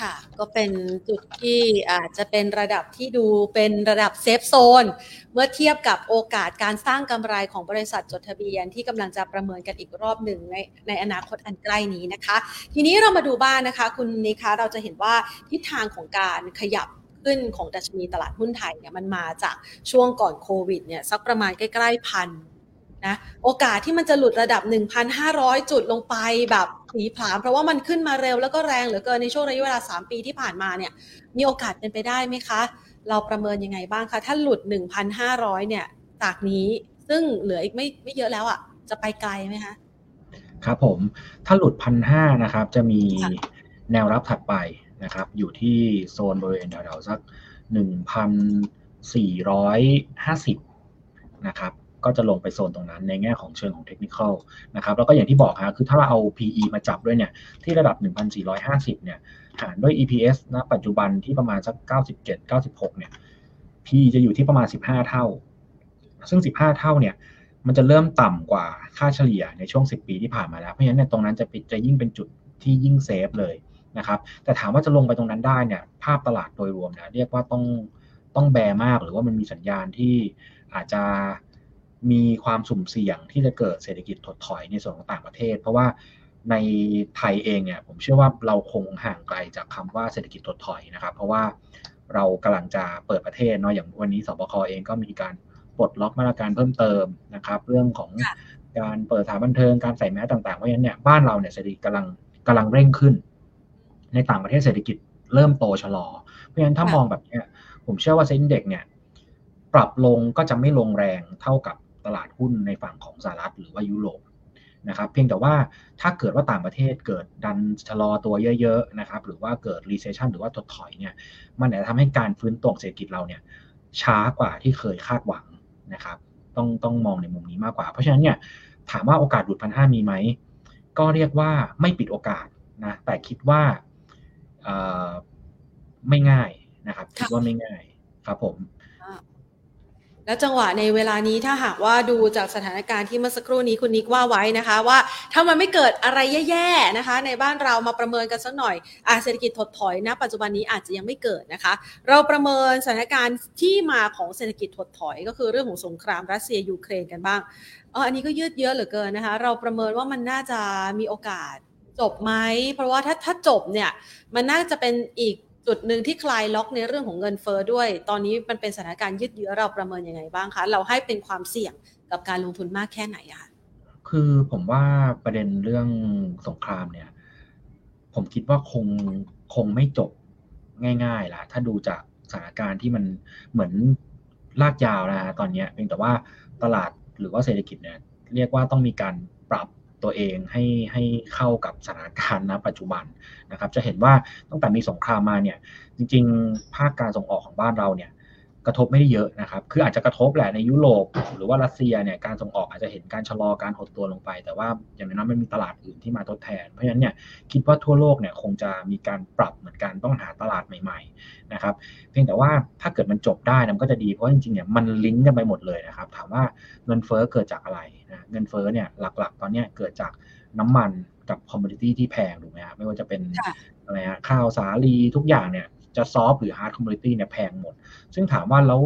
ค่ะ ก็เป็นจุดที่อาจจะเป็นระดับที่ดูเป็นระดับ safe zone เมื่อเทียบกับโอกาสการสร้างกำไรของบริษัทจดทะเบียนที่กำลังจะประเมินกันอีกรอบหนึ่งในในอนาคตอันใกล้นี้นะคะ ทีนี้เรามาดูบ้านนะคะ คุณนิคะเราจะเห็นว่าทิศทางของการขยับขึ้นของดัชนีตลาดหุ้นไทยเนี่ยมันมาจากช่วงก่อนโควิดเนี่ยสักประมาณใกล้ๆพัน นะโอกาสที่มันจะหลุดระดับ 1,500 จุดลงไปแบบผีผาม เพราะว่ามันขึ้นมาเร็วแล้วก็แรงเหลือเกินในช่วงระยะเวลา 3 ปีที่ผ่านมาเนี่ยมีโอกาสเป็นไปได้ไหมคะ เราประเมินยังไงบ้างคะ ถ้าหลุด 1,500 เนี่ยจากนี้ซึ่งเหลืออีกไม่ไม่เยอะแล้วอะ่ะ จะไปไกลไหมคะ ครับผมถ้าหลุดพันห้านะครับ จะมีแนวรับถัดไปนะครับ อยู่ที่โซนบริเวณแถวๆสัก 1,450 นะครับ ก็จะลงไปโซนตรงนั้นในแง่ของเชิงของเทคนิคนะครับแล้วก็อย่างที่บอกฮะคือถ้าเราเอา PE มาจับด้วยเนี่ยที่ระดับ 1,450 เนี่ยหารด้วย EPS นะปัจจุบันที่ประมาณสัก 97 96 เนี่ย PE จะอยู่ที่ประมาณ 15 เท่า ซึ่ง 15 เท่าเนี่ยมันจะเริ่มต่ำกว่าค่าเฉลี่ยในช่วง 10 ปีที่ผ่านมาแล้ว เพราะฉะนั้นเนี่ยตรงนั้นจะจะยิ่งเป็นจุดที่ยิ่งเซฟเลยนะครับ แต่ถามว่าจะลงไปตรงนั้นได้เนี่ยภาพตลาดโดยรวมนะเรียกว่าต้องต้องแบมากหรือว่ามันมีสัญญาณที่อาจจะ มีความสุ่มเสี่ยงที่จะเกิดเศรษฐกิจถดถอยในส่วนของต่างประเทศ เพราะว่าในไทยเองเนี่ยผมเชื่อว่าเราคงห่างไกลจากคำว่าเศรษฐกิจถดถอยนะครับ เพราะว่าเรากำลังจะเปิดประเทศเนาะอย่างวันนี้สบคเองก็มีการปลดล็อกมาตรการเพิ่มเติมนะครับ เรื่องของการเปิดสถานบันเทิงการใส่แมสต่างๆเพราะฉะนั้นเนี่ยบ้านเราเนี่ยเศรษฐกิจกำลังกำลังเร่งขึ้น ในต่างประเทศเศรษฐกิจเริ่มโตชะลอ เพราะฉะนั้นถ้ามองแบบนี้ผมเชื่อว่าเซ็นเด็กเนี่ย ปรับลงก็จะไม่ลงแรงเท่ากับ ตลาดหุ้นในฝั่งของสหรัฐหรือว่ายุโรปนะครับเพียงแต่ว่าถ้าเกิดว่าต่างประเทศเกิดดันชะลอตัวเยอะๆนะครับหรือว่าเกิด recession หรือว่าถดถอยเนี่ยมันอาจจะทำให้การฟื้นตัวเศรษฐกิจเราเนี่ยช้ากว่าที่เคยคาดหวังนะครับต้องต้องมองในมุมนี้มากกว่า เพราะฉะนั้นเนี่ยถามว่าโอกาสหลุดพันห้ามีไหม ก็เรียกว่าไม่ปิดโอกาสนะแต่คิดว่าไม่ง่ายนะครับคิดว่าไม่ง่ายครับผม แล้วจังหวะในเวลานี้ถ้าหากว่าดูจากสถานการณ์ที่เมื่อสักครู่นี้คุณนิกว่าไว้นะคะ ว่าถ้ามันไม่เกิดอะไรแย่ๆนะคะ ในบ้านเรามาประเมินกันสักหน่อยอาเศรษฐกิจถดถอยนะ ปัจจุบันนี้อาจจะยังไม่เกิดนะคะ เราประเมินสถานการณ์ที่มาของเศรษฐกิจถดถอย ก็คือเรื่องของสงครามรัสเซียยูเครนกันบ้างเอออันนี้ก็ยืดเยอะเหลือเกินนะคะ เราประเมินว่ามันน่าจะมีโอกาสจบไหมเพราะว่าถ้าถ้าจบเนี่ยมันน่าจะเป็นอีก จุดหนึ่งที่คลายล็อกในเรื่องของเงินเฟอ้อด้วย ตอนนี้มันเป็นสถานการณ์ยืดเยื้อเราประเมินยังไงบ้างคะ เราให้เป็นความเสี่ยงกับการลงทุนมากแค่ไหนอะคะคือผมว่าประเด็นเรื่องสงครามเนี่ย ผมคิดว่าคงคงไม่จบง่ายๆละถ้าดูจากสถานการณ์ที่มันเหมือนลากยาวนะฮะตอนนี้เพียงแต่ว่าตลาดหรือว่าเศรษฐกิจเนี่ยเรียกว่าต้องมีการ ตัวเองให้ให้เข้ากับสถานการณ์ณปัจจุบันนะครับ จะเห็นว่าตั้งแต่มีสงครามมาเนี่ยจริง ๆ ภาคการส่งออกของบ้านเราเนี่ย กระทบไม่ได้เยอะนะครับ คืออาจจะกระทบแหละในยุโรปหรือว่ารัสเซียเนี่ยการส่งออกอาจจะเห็นการชะลอการหดตัวลงไป แต่ว่าอย่างน้อยมันมีตลาดอื่นที่มาทดแทน เพราะฉะนั้นเนี่ยคิดว่าทั่วโลกเนี่ยคงจะมีการปรับเหมือนกันต้องหาตลาดใหม่ๆนะครับ เพียงแต่ว่าถ้าเกิดมันจบได้มันก็จะดีเพราะจริงๆเนี่ยมันลิงก์กันไปหมดเลยนะครับ ถามว่าเงินเฟ้อเกิดจากอะไรนะเงินเฟ้อเนี่ยหลักๆ ตอนนี้เกิดจากน้ำมันกับ commodity ที่แพงถูกไหมครับไม่ว่าจะเป็นอะไรฮะข้าวสาลีทุกอย่างเนี่ย จะ soft หรือ hard commodity เนี่ยแพงหมด ซึ่งถามว่าแล้ว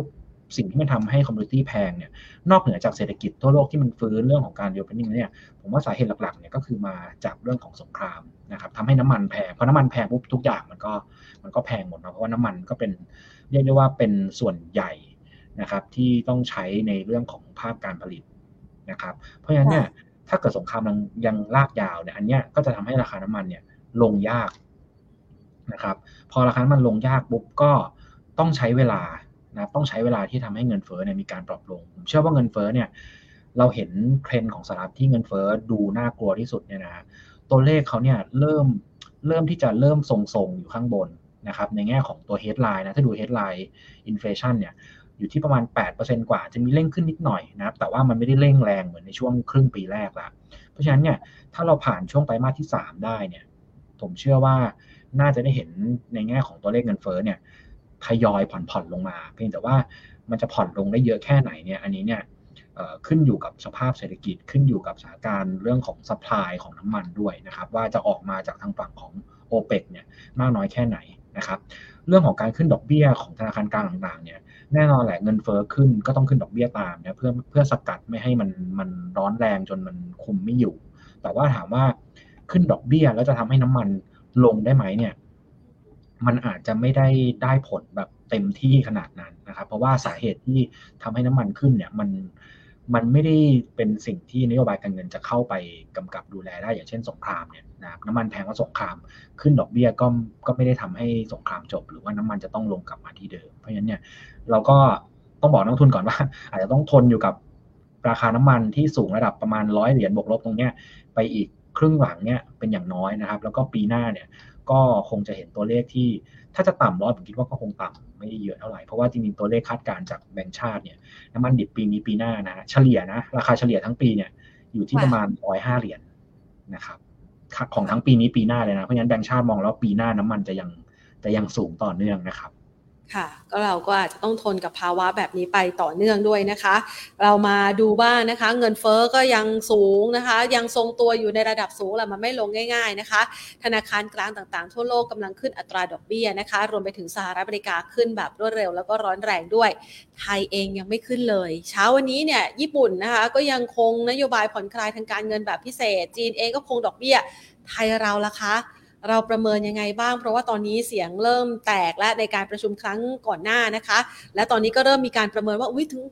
สิ่งที่มันทำให้ commodity แพงเนี่ยนอกเหนือจากเศรษฐกิจทั่วโลกที่มันฟื้นเรื่องของการ reopening เนี่ยผมว่าสาเหตุหลักๆเนี่ยก็คือมาจากเรื่องของสงครามนะครับทำให้น้ำมันแพงเพราะน้ำมันแพงปุ๊บทุกอย่างมันก็มันก็แพงหมดนะเพราะว่าน้ำมันก็เป็นเรียกได้ว่าเป็นส่วนใหญ่นะครับที่ต้องใช้ในเรื่องของภาคการผลิตนะครับ เพราะฉะนั้นเนี่ยถ้าเกิดสงครามยังยังลากยาวเนี่ยอันเนี้ยก็จะทำให้ราคาน้ำมันเนี่ยลงยาก นะครับ พอราคามันลงยากปุ๊บก็ต้องใช้เวลานะต้องใช้เวลาที่ทำให้เงินเฟ้อเนี่ยมีการปรับลง ผมเชื่อว่าเงินเฟ้อเนี่ยเราเห็นเทรนด์ของสหรัฐที่เงินเฟ้อดูน่ากลัวที่สุดเนี่ยนะตัวเลขเขาเนี่ยเริ่มเริ่มที่จะเริ่มทรงๆอยู่ข้างบนนะครับในแง่ของตัว headline นะถ้าดู headline inflation เนี่ยอยู่ที่ประมาณ 8%กว่าจะมีเร่งขึ้นนิดหน่อยนะครับแต่ว่ามันไม่ได้เร่งแรงเหมือนในช่วงครึ่งปีแรกละเพราะฉะนั้นเนี่ยถ้าเราผ่านช่วงไตรมาสที่ 3 ได้เนี่ยผมเชื่อว่า น่าจะได้เห็นในแง่ของตัวเลขเงินเฟ้อเนี่ยทยอยผ่อนผ่อนลงมา เพียงแต่ว่ามันจะผ่อนลงได้เยอะแค่ไหนเนี่ยอันนี้เนี่ยขึ้นอยู่กับสภาพเศรษฐกิจขึ้นอยู่กับสถานการณ์เรื่องของสป라이ของน้ำมันด้วยนะครับว่าจะออกมาจากทางฝั่งของ o p e ปเนี่ยมากน้อยแค่ไหนนะครับเรื่องของการขึ้นดอกเบี้ยของธนาคารกลางต่างๆเนี่ยแน่นอนแหละเงินเฟอ้อขึ้นก็ต้องขึ้นดอกเบี้ยตามนะเพื่อเพื่อสกัดไม่ให้มันมันร้อนแรงจนมันคุมไม่อยู่ แต่ว่าถามว่าขึ้นดอกเบี้ยแล้วจะทำให้น้ำมัน ลงได้ไหมเนี่ย มันอาจจะไม่ได้ได้ผลแบบเต็มที่ขนาดนั้นนะครับ เพราะว่าสาเหตุที่ทำให้น้ำมันขึ้นเนี่ยมันมันไม่ได้เป็นสิ่งที่นโยบายการเงินจะเข้าไปกำกับดูแลได้อย่างเช่นสงครามเนี่ยนะน้ำมันแพงว่าสงครามขึ้นดอกเบี้ยก็ก็ไม่ได้ทำให้สงครามจบ หรือว่าน้ำมันจะต้องลงกลับมาที่เดิม เพราะฉะนั้นเนี่ยเราก็ต้องบอกนักทุนก่อนว่า อาจจะต้องทนอยู่กับราคาน้ำมันที่สูงระดับประมาณร้อยเหรียญบวกลบตรงเนี้ยไปอีก ครึ่งหลังเนี่ยเป็นอย่างน้อยนะครับ แล้วก็ปีหน้าเนี่ยก็คงจะเห็นตัวเลขที่ถ้าจะต่ำร้อยผมคิดว่าก็คงต่ำไม่ได้เยอะเท่าไหร่ เพราะว่าจริงๆตัวเลขคาดการณ์จากแบงก์ชาติเนี่ยน้ำมันดิบปีนี้ปีหน้านะเฉลี่ยนะ ราคาเฉลี่ยทั้งปีเนี่ยอยู่ที่ประมาณร้อยห้าเหรียญนะครับของทั้งปีนี้ปีหน้าเลยนะเพราะฉะนั้นแบงก์ชาติมองแล้วปีหน้าน้ำมันจะยังจะยังสูงต่อเนื่องนะครับ ค่ะก็เราก็อาจจะต้องทนกับภาวะแบบนี้ไปต่อเนื่องด้วยนะคะ เรามาดูบ้างนะคะ เงินเฟอ้อก็ยังสูงนะคะ ยังทรงตัวอยู่ในระดับสูงแหละมันไม่ลงง่าย ๆนะคะ ธนาคารกลางต่างๆ ทั่วโลกกำลังขึ้นอัตราดอกเบี้ยนะคะ รวมไปถึงสหรัฐอเมริกาขึ้นแบบรวดเร็วแล้วก็ร้อนแรงด้วย ไทยเองยังไม่ขึ้นเลย เช้าวันนี้เนี่ยญี่ปุ่นนะคะก็ยังคงนโยบายผ่อนคลายทางการเงินแบบพิเศษ จีนเองก็คงดอกเบี้ยไทยเราละคะ เราประเมินยังไงบ้าง เพราะว่าตอนนี้เสียงเริ่มแตกและในการประชุมครั้งก่อนหน้านะคะ และตอนนี้ก็เริ่มมีการประเมินว่าอุ้ยถึง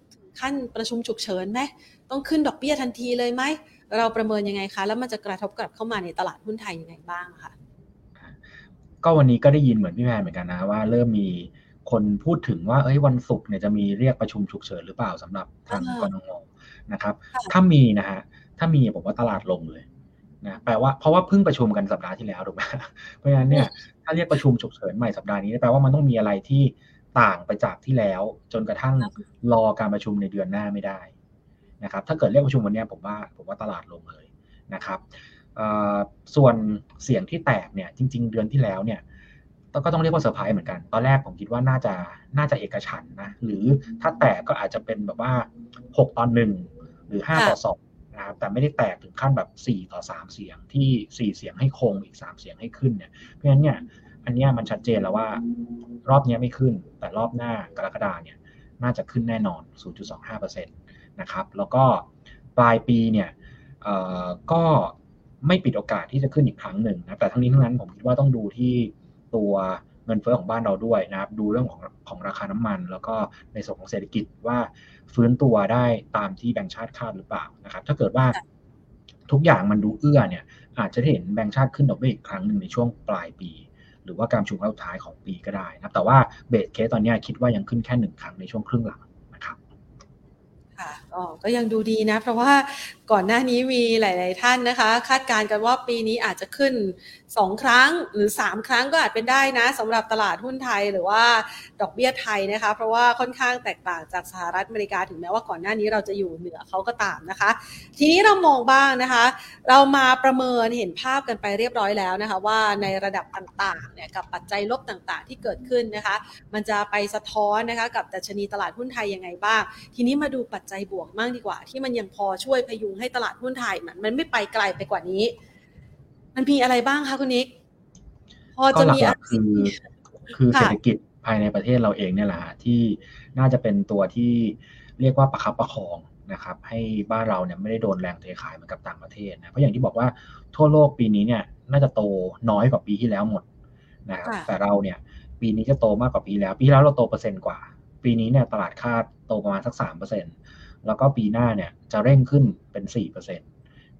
ขั้นประชุมฉุกเฉินไหมต้องขึ้นดอกเบี้ยทันทีเลยไหมเราประเมินยังไงคะ แล้วมันจะกระทบกลับเข้ามาในตลาดหุ้นไทยยังไงบ้างคะก็วันนี้ก็ได้ยินเหมือนพี่แพนเหมือนกันนะว่าเริ่มมีคนพูดถึงว่าเอ้ยวันศุกร์เนี่ยจะมีเรียกประชุมฉุกเฉินหรือเปล่าสำหรับทางกรงงนะครับ ถ้ามีนะฮะถ้ามีผมว่าตลาดลงเลย นะแปลว่าเพราะว่าเพิ่งประชุมกันสัปดาห์ที่แล้วถูกไหมเพราะฉะนั้นเนี่ยถ้าเรียกประชุมฉุกเฉินใหม่สัปดาห์นี้แปลว่ามันต้องมีอะไรที่ต่างไปจากที่แล้ว จนกระทั่งรอการประชุมในเดือนหน้าไม่ได้นะครับ ถ้าเกิดเรียกประชุมวันนี้ผมว่าผมว่าตลาดลงเลยนะครับส่วนเสียงที่แตกเนี่ยจริง ๆ เดือนที่แล้วเนี่ยก็ต้องเรียกว่าเซอร์ไพรส์เหมือนกัน ตอนแรกผมคิดว่าน่าจะน่าจะเอกฉันนะ หรือถ้าแตกก็อาจจะเป็นแบบว่า 6ตอนหนึ่งหรือ5ต่อ2 นะครับแต่ไม่ได้แตกถึงขั้นแบบ 4 ต่อ 3 เสียงที่ 4 เสียงให้คงอีก 3 เสียงให้ขึ้นเนี่ยเพราะฉะนั้นเนี่ยอันนี้มันชัดเจนแล้วว่ารอบนี้ไม่ขึ้น แต่รอบหน้ากรกฎาเนี่ยน่าจะขึ้นแน่นอน 0.25%นะครับแล้วก็ปลายปีเนี่ยก็ไม่ปิดโอกาสที่จะขึ้นอีกครั้งหนึ่งนะแต่ทั้งนี้ทั้งนั้นผมคิดว่าต้องดูที่ตัว เงินเฟ้อของบ้านเราด้วยนะครับ ดูเรื่องของของราคาน้ำมัน แล้วก็ในส่วนของเศรษฐกิจว่าฟื้นตัวได้ตามที่แบงก์ชาติคาดหรือเปล่านะครับ ถ้าเกิดว่าทุกอย่างมันดูเอื้อเนี่ยอาจจะเห็นแบงก์ชาติขึ้นดอกเบี้ยอีกครั้งหนึ่งในช่วงปลายปี หรือว่าการชุมครั้งสุดท้ายของปีก็ได้นะแต่ว่าเบสเคสตอนนี้คิดว่ายังขึ้นแค่หนึ่งครั้งในช่วงครึ่งหลังค่ะ ก็ยังดูดีนะ เพราะว่าก่อนหน้านี้มีหลาย ๆ ท่านนะคะ คาดการณ์กันว่าปีนี้อาจจะขึ้น 2 ครั้งหรือ 3 ครั้งก็อาจเป็นได้นะสำหรับตลาดหุ้นไทยหรือว่าดอกเบี้ยไทยนะคะ เพราะว่าค่อนข้างแตกต่างจากสหรัฐอเมริกาถึงแม้ว่าก่อนหน้านี้เราจะอยู่เหนือเขาก็ตามนะคะ ทีนี้เรามองบ้างนะคะ เรามาประเมินเห็นภาพกันไปเรียบร้อยแล้วนะคะ ว่าในระดับต่าง ๆ เนี่ยกับปัจจัยลบต่าง ๆ ที่เกิดขึ้นนะคะ มันจะไปสะท้อนนะคะกับดัชนีตลาดหุ้นไทยยังไงบ้าง ทีนี้มาดูปัจจัยบวกบ้างดีกว่า ที่มันยังพอช่วยพยุงให้ตลาดหุ้นไทยมันมันไม่ไปไกลไปกว่านี้ มันมีอะไรบ้างคะคุณนิกพอจะมีอะไรคือคือเศรษฐกิจภายในประเทศเราเองเนี่ยแหละที่น่าจะเป็นตัวที่เรียกว่าประคับประคองนะครับให้บ้านเราเนี่ยไม่ได้โดนแรงเทขายเหมือนกับต่างประเทศนะเพราะอย่างที่บอกว่าทั่วโลกปีนี้เนี่ยน่าจะโตน้อยกว่าปีที่แล้วหมดนะครับแต่เราเนี่ยปีนี้จะโตมากกว่าปีแล้ว ปีแล้วเราโตเปอร์เซ็นต์กว่า ปีนี้เนี่ยตลาดคาดโตประมาณสักสามเปอร์เซ็นต์ แล้วก็ปีหน้าเนี่ยจะเร่งขึ้นเป็นสี่เปอร์เซ็น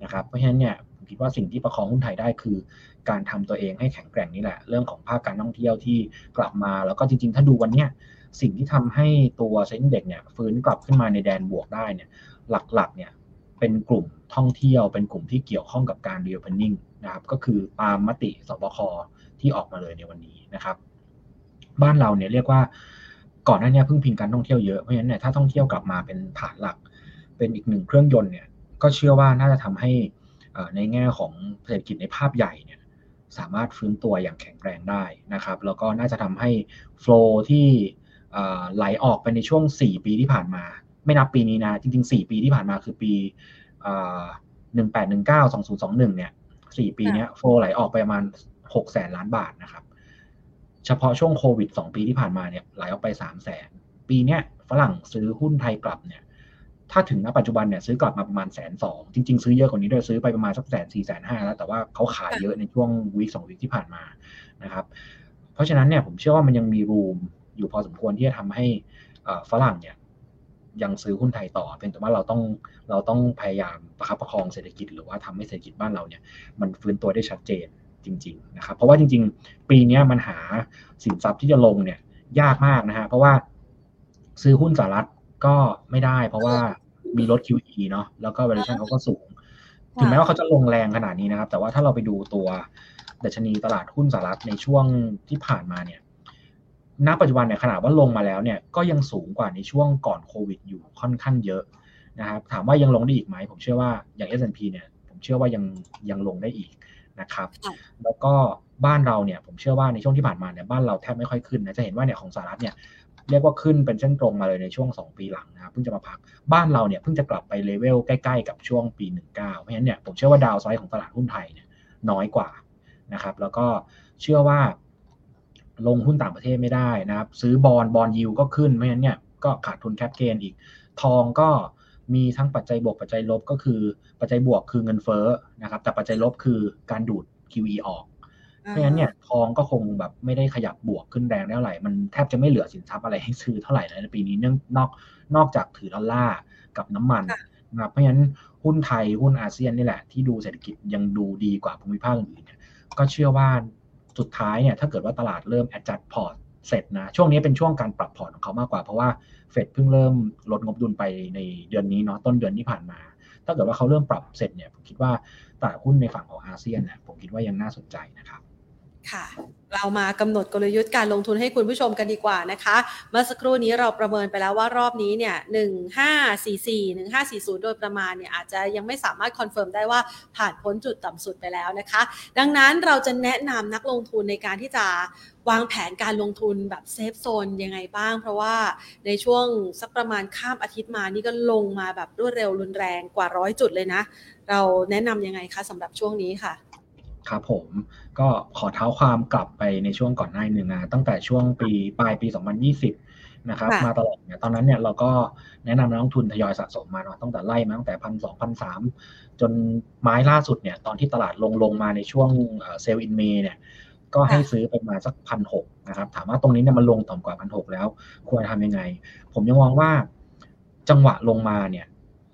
ะครับเพราะฉะนั้นเนี่ยผมคิดว่าสิ่งที่ประคองหุ้นไทยได้คือ การทำตัวเองให้แข็งแกร่งนี่แหละ เรื่องของภาคการท่องเที่ยวที่กลับมา แล้วก็จริงๆ ถ้าดูวันเนี้ยสิ่งที่ทำให้ตัวเซ็นเด็กเนี่ยฟื้นกลับขึ้นมาในแดนบวกได้เนี่ยหลักๆเนี่ยเป็นกลุ่มท่องเที่ยว เป็นกลุ่มที่เกี่ยวข้องกับการ reopening นะครับก็คือตามมติสบคที่ออกมาเลยในวันนี้นะครับ บ้านเราเนี่ยเรียกว่า ก่อนหน้านี้พึ่งพิงการท่องเที่ยวเยอะเพราะฉะนั้นเนี่ยถ้าท่องเที่ยวกลับมาเป็นฐานหลัก เป็นอีกหนึ่งเครื่องยนต์เนี่ยก็เชื่อว่าน่าจะทำให้ในแง่ของเศรษฐกิจในภาพใหญ่เนี่ยสามารถฟื้นตัวอย่างแข็งแรงได้นะครับ แล้วก็น่าจะทำให้โฟล์ที่ไหลออกไปในช่วง 4 ปีที่ผ่านมา ไม่นับปีนี้นะ จริง ๆ 4 ปีที่ผ่านมาคือปี 1819 2021 เนี่ย 4 ปีนี้โฟลไหลออกไปประมาณ 6 แสนล้านบาทนะครับ เฉพาะช่วงโควิด 2 ปีที่ผ่านมาเนี่ยไหลออกไป3แสนปีนี้ฝรั่งซื้อหุ้นไทยกลับเนี่ยถ้าถึงณปัจจุบันเนี่ยซื้อกลับมาประมาณแสนสองจริง ๆ ซื้อเยอะกว่านี้ด้วยซื้อไปประมาณสักแสนสี่แสนห้าแล้ว แต่ว่าเขาขายเยอะในช่วงวีคสองวีคที่ผ่านมานะครับเพราะฉะนั้นเนี่ยผมเชื่อว่ามันยังมีรูมอยู่พอสมควรที่จะทำให้ฝรั่งเนี่ยยังซื้อหุ้นไทยต่อเพียงแต่ว่าเราต้องเราต้องพยายามประคับประคองเศรษฐกิจ หรือว่าทำให้เศรษฐกิจบ้านเราเนี่ยมันฟื้นตัวได้ชัดเจน จริงๆนะครับเพราะว่าจริง ๆ ปีนี้มันหาสินทรัพย์ที่จะลงเนี่ยยากมากนะฮะเพราะว่าซื้อหุ้นสหรัฐก็ไม่ได้ เพราะว่ามีลด QE เนาะแล้วก็ valuation เขาก็สูง ถึงแม้ว่าเขาจะลงแรงขนาดนี้นะครับ แต่ว่าถ้าเราไปดูตัวดัชนีตลาดหุ้นสหรัฐในช่วงที่ผ่านมาเนี่ยณปัจจุบันเนี่ยขนาดว่าลงมาแล้วเนี่ยก็ยังสูงกว่าในช่วงก่อนโควิดอยู่ค่อนข้างเยอะนะครับถามว่ายังลงได้อีกไหมผมเชื่อว่าอย่าง S&P เนี่ยผมเชื่อว่ายังยังลงได้อีก นะครับ แล้วก็บ้านเราเนี่ยผมเชื่อว่าในช่วงที่ผ่านมาเนี่ยบ้านเราแทบไม่ค่อยขึ้นนะจะเห็นว่าเนี่ยของสหรัฐเนี่ยเรียกว่าขึ้นเป็นเส้นตรงมาเลยในช่วง 2 ปีหลังนะครับเพิ่งจะมาพักบ้านเราเนี่ยเพิ่งจะกลับไปเลเวลใกล้ๆกับช่วงปี 19 เพราะฉะนั้นเนี่ยผมเชื่อว่า downside ของตลาดหุ้นไทยเนี่ยน้อยกว่านะครับแล้วก็เชื่อว่า ลงหุ้นต่างประเทศไม่ได้นะครับ ซื้อ bond bond yield ก็ขึ้นเพราะฉะนั้นเนี่ยก็ขาดทุน cap gain อีก ทองก็ มีทั้งปัจจัยบวกปัจจัยลบก็คือปัจจัยบวกคือเงินเฟ้อนะครับ แต่ปัจจัยลบคือการดูด QE ออกเพราะฉะนั้นเนี่ยทองก็คงแบบไม่ได้ขยับบวกขึ้นแรงเท่าไหร่ มันแทบจะไม่เหลือสินทรัพย์อะไรให้ซื้อเท่าไหร่ในปีนี้เนื่องนอกนอกจากถือดอลลาร์กับน้ำมันนะครับเพราะฉะนั้นหุ้นไทยหุ้นอาเซียนนี่แหละ ที่ดูเศรษฐกิจยังดูดีกว่าภูมิภาคอื่นเนี่ยก็เชื่อว่าสุดท้ายเนี่ยถ้าเกิดว่าตลาดเริ่ม adjust port เสร็จนะช่วงนี้เป็นช่วงการปรับพอร์ตของเขามากกว่าเพราะว่า เฟดเพิ่งเริ่มลดงบดุลไปในเดือนนี้เนาะต้นเดือนที่ผ่านมา ถ้าเกิดว่าเขาเริ่มปรับเสร็จเนี่ยผมคิดว่าตลาดหุ้นในฝั่งของอาเซียนเนี่ยผมคิดว่ายังน่าสนใจนะครับค่ะเรามากำหนดกลยุทธ์การลงทุนให้คุณผู้ชมกันดีกว่านะคะ เมื่อสักครู่นี้เราประเมินไปแล้วว่ารอบนี้เนี่ยหนึ่งห้าสี่สี่หนึ่งห้าสี่ศูนย์โดยประมาณเนี่ยอาจจะยังไม่สามารถ confirm ได้ว่าผ่านพ้นจุดต่ำสุดไปแล้วนะคะ ดังนั้นเราจะแนะนำนักลงทุนในการที่จะ วางแผนการลงทุนแบบ safe zone ยังไงบ้าง เพราะว่าในช่วงสักประมาณข้ามอาทิตย์มานี่ก็ลงมาแบบรวดเร็วรุนแรงกว่าร้อยจุดเลยนะ เราแนะนำยังไงคะสำหรับช่วงนี้ค่ะ ครับผมก็ขอเท้าความกลับไปในช่วงก่อนหน้าหนึ่งนะตั้งแต่ช่วงปีปลายปี 2020นะครับมาตลอดเนี่ยตอนนั้นเนี่ยเราก็แนะนำนักลงทุนทยอยสะสมมาเนาะตั้งแต่ไล่มาตั้งแต่พันสองพันสามจนไม้ล่าสุดเนี่ยตอนที่ตลาดลงลงมาในช่วง sell in May เนี่ย ก็ให้ซื้อไปมาสักพันหกนะครับ ถามว่าตรงนี้เนี่ยมันลงต่ำกว่าพันหกแล้ว ควรทำยังไง ผมยังมองว่าจังหวะลงมาเนี่ย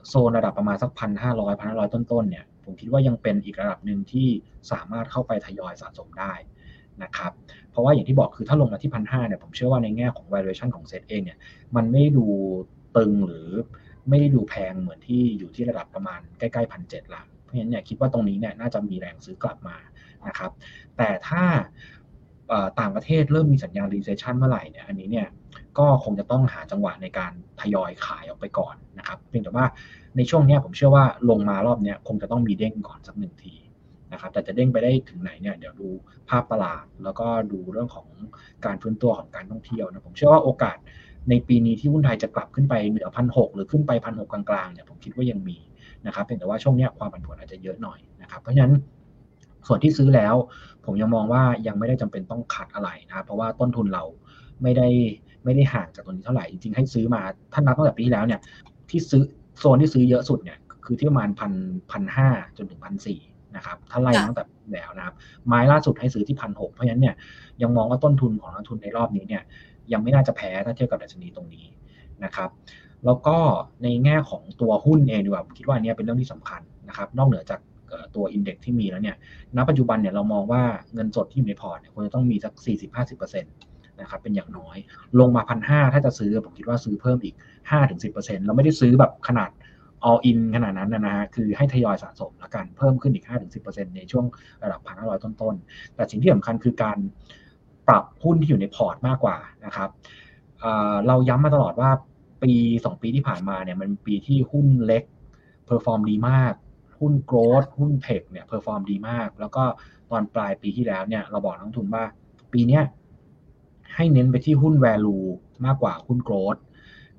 โซนระดับประมาณสักพันห้าร้อยพันห้าร้อยต้นๆเนี่ยผมคิดว่ายังเป็นอีกระดับหนึ่งที่สามารถเข้าไปทยอยสะสมได้นะครับเพราะว่าอย่างที่บอกคือถ้าลงมาที่พันห้าเนี่ยผมเชื่อว่าในแง่ของ valuation ของเซตเองเนี่ยมันไม่ดูตึงหรือไม่ได้ดูแพงเหมือนที่อยู่ที่ระดับประมาณใกล้ๆพันเจ็ดละเพราะฉะนั้นเนี่ยคิดว่าตรงนี้เนี่ยน่าจะมีแรงซื้อกลับมา นะครับ แต่ถ้าต่างประเทศเริ่มมีสัญญาณ recession เมื่อไหร่เนี่ยอันนี้เนี่ยก็คงจะต้องหาจังหวะในการทยอยขายออกไปก่อนนะครับเพียงแต่ว่าในช่วงนี้ผมเชื่อว่าลงมารอบนี้คงจะต้องมีเด้งก่อนสักหนึ่งทีนะครับแต่จะเด้งไปได้ถึงไหนเนี่ยเดี๋ยวดูภาพตลาด แล้วก็ดูเรื่องของการฟื้นตัวของการท่องเที่ยวนะผมเชื่อว่าโอกาสในปีนี้ที่หุ้นไทยจะกลับขึ้นไปเหนือพันหหรือขึ้นไปพันหกกลางๆเนี่ยผมคิดว่ายังมีนะครับเพียงแต่ว่าช่วงนี้ความผันผวนอาจจะเยอะหน่อยนะครับเพราะฉะนั้น ส่วนที่ซื้อแล้ว ผมยังมองว่ายังไม่ได้จำเป็นต้องขัดอะไรนะครับเพราะว่าต้นทุนเราไม่ได้ไม่ได้ห่างจากตัวนี้เท่าไหร่จริงๆให้ซื้อมาท่านนับตั้งแต่ปีที่แล้วเนี่ยที่ซื้อโซนที่ซื้อเยอะสุดเนี่ยคือที่ประมาณพันพันห้าจนถึงพันสี่นะครับถ้าไล่ตั้งแต่แล้วนะครับ ไม้ล่าสุดให้ซื้อที่พันหกเพราะฉะนั้นเนี่ยยังมองว่าต้นทุนของนักทุนในรอบนี้เนี่ยยังไม่น่าจะแพ้ถ้าเทียบกับดัชนีตรงนี้นะครับแล้วก็ในแง่ของตัวหุ้นเองดีกว่าคิดว่านี้เป็นเรื่องที่สำคัญนะครับ นอกเหนือจาก ตัวอินเด็กที่มีแล้วเนี่ย ณ ปัจจุบันเนี่ยเรามองว่าเงินสดที่อยู่ในพอร์ตเนี่ยควรจะต้องมีสัก 40-50%นะครับเป็นอย่างน้อย ลงมาพันห้าถ้าจะซื้อผมคิดว่าซื้อเพิ่มอีก 5-10%เราไม่ได้ซื้อแบบขนาด all in ขนาดนั้นนะฮะ คือให้ทยอยสะสมแล้วกัน เพิ่มขึ้นอีก 5-10%ในช่วงระดับพันห้าร้อยต้นๆ แต่สิ่งที่สำคัญคือการปรับหุ้นที่อยู่ในพอร์ตมากกว่านะครับเราย้ำมาตลอดว่าปี 2 ปีที่ผ่านมาเนี่ยมันปีที่หุ้นเล็ก perform ดีมาก หุ้น growth หุ้น tech เนี่ย perform ดีมาก แล้วก็ตอนปลายปีที่แล้วเนี่ยเราบอกนักทุนว่าปีเนี้ยให้เน้นไปที่หุ้น value มากกว่าหุ้น growth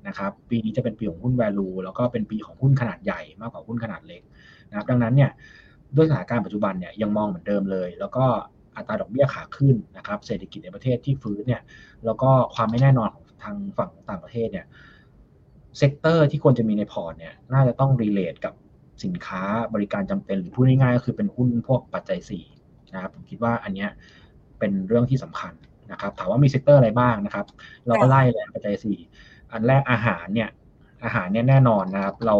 นะครับปีนี้จะเป็นปีของหุ้น value แล้วก็เป็นปีของหุ้นขนาดใหญ่มากกว่าหุ้นขนาดเล็กนะครับดังนั้นเนี่ยด้วยสถานการณ์ปัจจุบันเนี่ยยังมองเหมือนเดิมเลย แล้วก็อัตราดอกเบี้ยขาขึ้นนะครับเศรษฐกิจในประเทศที่ฟื้นเนี่ยแล้วก็ความไม่แน่นอนของทางฝั่งต่างประเทศเนี่ยsector ที่ควรจะมีในพอร์ตเนี่ยน่าจะต้อง relate กับ สินค้าบริการจำเป็นหรือพูดง่ายๆก็คือเป็นหุ้นพวกปัจจัย4นะครับผมคิดว่าอันเนี้ยเป็นเรื่องที่สำคัญนะครับถามว่ามี sector อะไรบ้างนะครับ เราก็ไล่เลยปัจจัยสี่อันแรกอาหารเนี่ยอาหารเนี่ยแน่นอนนะครับ เรา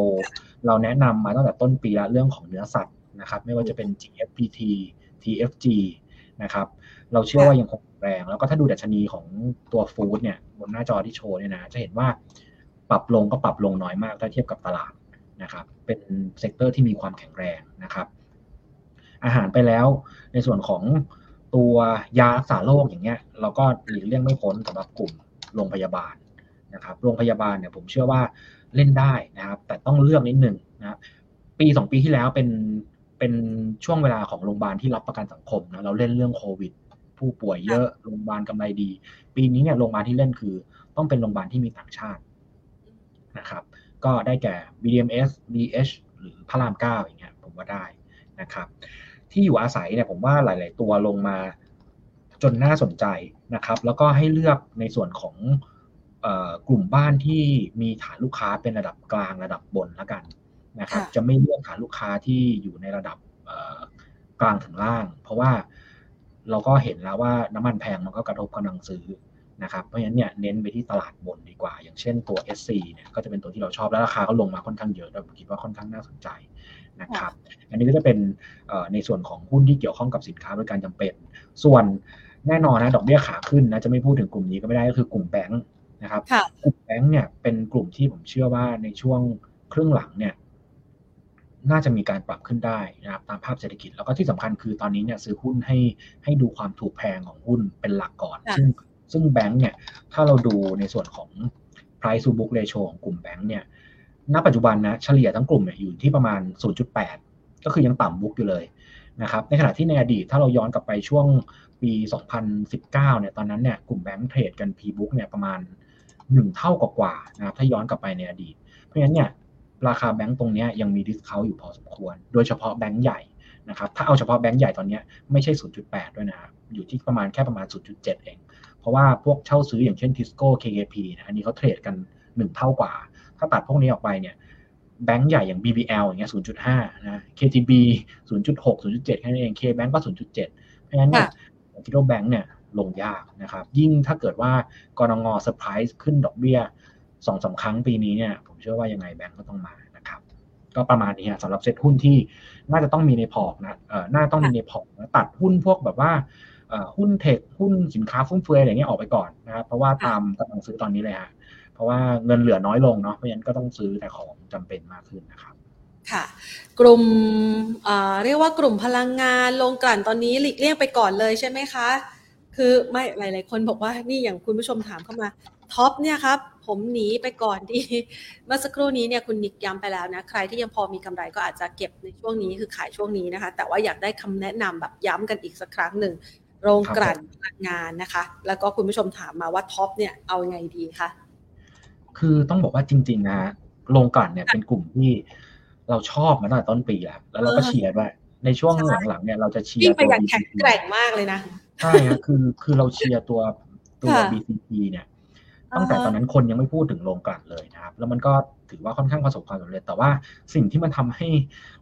เราแนะนำมาตั้งแต่ต้นปีแล้วเรื่องของเนื้อสัตว์นะครับ ไม่ว่าจะเป็น GFPT TFG นะครับ เราเชื่อว่ายังคงแรง แล้วก็ถ้าดูดัชนีของตัว food เนี่ยบนหน้าจอที่โชว์เนี่ยนะจะเห็นว่าปรับลงก็ปรับลงน้อยมากถ้าเทียบกับตลาด นะครับเป็น sector ที่มีความแข็งแรงนะครับ อาหารไปแล้วในส่วนของตัวยารักษาโรคอย่างเงี้ย เราก็หลีกเลี่ยงไม่พ้นสำหรับกลุ่มโรงพยาบาลนะครับ โรงพยาบาลเนี่ยผมเชื่อว่าเล่นได้นะครับ แต่ต้องเลือกนิดหนึ่งนะครับ ปีสองปีที่แล้วเป็นเป็นช่วงเวลาของโรงพยาบาลที่รับประกันสังคมนะเราเล่นเรื่องโควิด ผู้ป่วยเยอะโรงพยาบาลกำไรดี ปีนี้เนี่ยโรงพยาบาลที่เล่นคือ ต้องเป็นโรงพยาบาลที่มีต่างชาตินะครับ ก็ได้แก่ BDMS BH หรือพระรามเก้าอย่างเงี้ยผมว่าได้นะครับ ที่อยู่อาศัยเนี่ยผมว่าหลาย ๆ ตัวลงมาจนน่าสนใจนะครับ แล้วก็ให้เลือกในส่วนของกลุ่มบ้านที่มีฐานลูกค้าเป็นระดับกลางระดับบนแล้วกันนะครับ จะไม่เลือกฐานลูกค้าที่อยู่ในระดับกลางถึงล่าง เพราะว่าเราก็เห็นแล้วว่าน้ำมันแพงมันก็กระทบกำลังซื้อ นะครับเพราะฉะนั้นเนี่ยเน้นไปที่ตลาดบนดีกว่า อย่างเช่นตัว SC เนี่ยก็จะเป็นตัวที่เราชอบแล้วราคาก็ลงมาค่อนข้างเยอะเราคิดว่าค่อนข้างน่าสนใจนะครับอันนี้ก็จะเป็นในส่วนของหุ้นที่เกี่ยวข้องกับสินค้าบริการจำเป็น ส่วนแน่นอนนะดอกเบี้ยขาขึ้นนะจะไม่พูดถึงกลุ่มนี้ก็ไม่ได้ก็คือกลุ่มแบงค์นะครับกลุ่มแบงค์เนี่ยเป็นกลุ่มที่ผมเชื่อว่าในช่วงครึ่งหลังเนี่ยน่าจะมีการปรับขึ้นได้นะครับตามภาพเศรษฐกิจแล้วก็ที่สำคัญคือตอนนี้เนี่ยซื้อหุ้นให้ให้ดูความถูกแพงของหุ้นเป็นหลักก่อน ซึ่ง ซึ่งแบงค์เนี่ยถ้าเราดูในส่วนของ price to book ratio ของกลุ่มแบงค์เนี่ยณปัจจุบันนะเฉลี่ยทั้งกลุ่มเนี่ยอยู่ที่ประมาณ 0.8 ก็คือยังต่ำบุ๊กอยู่เลยนะครับในขณะที่ในอดีตถ้าเราย้อนกลับไปช่วงปี 2019 เนี่ยตอนนั้นเนี่ยกลุ่มแบงค์เทรดกัน P book เนี่ยประมาณ 1 เท่ากว่าๆนะครับถ้าย้อนกลับไปในอดีต เพราะฉะนั้นเนี่ยราคาแบงก์ตรงนี้ยังมี discount อยู่พอสมควร โดยเฉพาะแบงก์ใหญ่นะครับถ้าเอาเฉพาะแบงก์ใหญ่ตอนนี้ไม่ใช่ 0.8 ด้วยนะครับอยู่ที่ประมาณแค่ประมาณ 0.7 เอง เพราะว่าพวกเช่าซื้ออย่างเช่นทิสโก้ KKP นะอันนี้เขา trade กัน1เท่ากว่า ถ้าตัดพวกนี้ออกไปเนี่ยแบงก์ใหญ่อย่าง BBL อย่างเงี้ย 0.5 นะ KTB 0.6 0.7 แค่นั้นเอง KBank ก็ 0.7 เพราะฉะนั้นเนี่ยคิดว่าแบงก์เนี่ยลงยากนะครับ ยิ่งถ้าเกิดว่ากรงงเซอร์ไพรส์ขึ้นดอกเบี้ยสองสามครั้งปีนี้เนี่ยผมเชื่อว่ายังไงแบงก์ก็ต้องมานะครับ ก็ประมาณนี้สำหรับเซ็ตหุ้นที่น่าจะต้องมีในพอร์ตนะเอ่อน่าต้องมีในพอร์ตตัดหุ้นพวกแบบว่า หุ้น tech หุ้นสินค้าฟุ่มเฟือยอะไรเงี้ยออกไปก่อนนะครับเพราะว่าตามกำลังซื้อตอนนี้เลยฮะเพราะว่าเงินเหลือน้อยลงเนาะเพราะฉะนั้นก็ต้องซื้อแต่ของจำเป็นมากขึ้นนะครับค่ะกลุ่มเรียกว่ากลุ่มพลังงานโรงกลั่นตอนนี้หลีกเลี่ยงไปก่อนเลยใช่ไหมคะ คือไม่หลาย ๆ คนบอกว่านี่อย่างคุณผู้ชมถามเข้ามา TOP เนี่ยครับผมหนีไปก่อนดี เมื่อสักครู่นี้เนี่ยคุณนิกย้ำไปแล้วนะ ใครที่ยังพอมีกำไรก็อาจจะเก็บในช่วงนี้คือขายช่วงนี้นะคะ แต่ว่าอยากได้คำแนะนำแบบย้ำกันอีกสักครั้งหนึ่ง โรงกลั่นพลังงานนะคะ แล้วก็คุณผู้ชมถามมาว่า TOP เนี่ยเอาไงดีคะคือต้องบอกว่าจริงๆนะโรงกลั่นเนี่ยเป็นกลุ่มที่เราชอบมาตั้งแต่ต้นปีแล้วแล้วเราก็เชียร์ด้วยในช่วงหลังๆเนี่ยเราจะเชียร์ตัว BCP แข็งแกร่งมากเลยนะใช่ครับคือคือเราเชียร์ตัวตัว BCP เนี่ย ตั้งแต่ตอนนั้นคนยังไม่พูดถึงโรงกลั่นเลยนะครับ แล้วมันก็ถือว่าค่อนข้างประสบความสำเร็จแต่ว่าสิ่งที่มันทำให้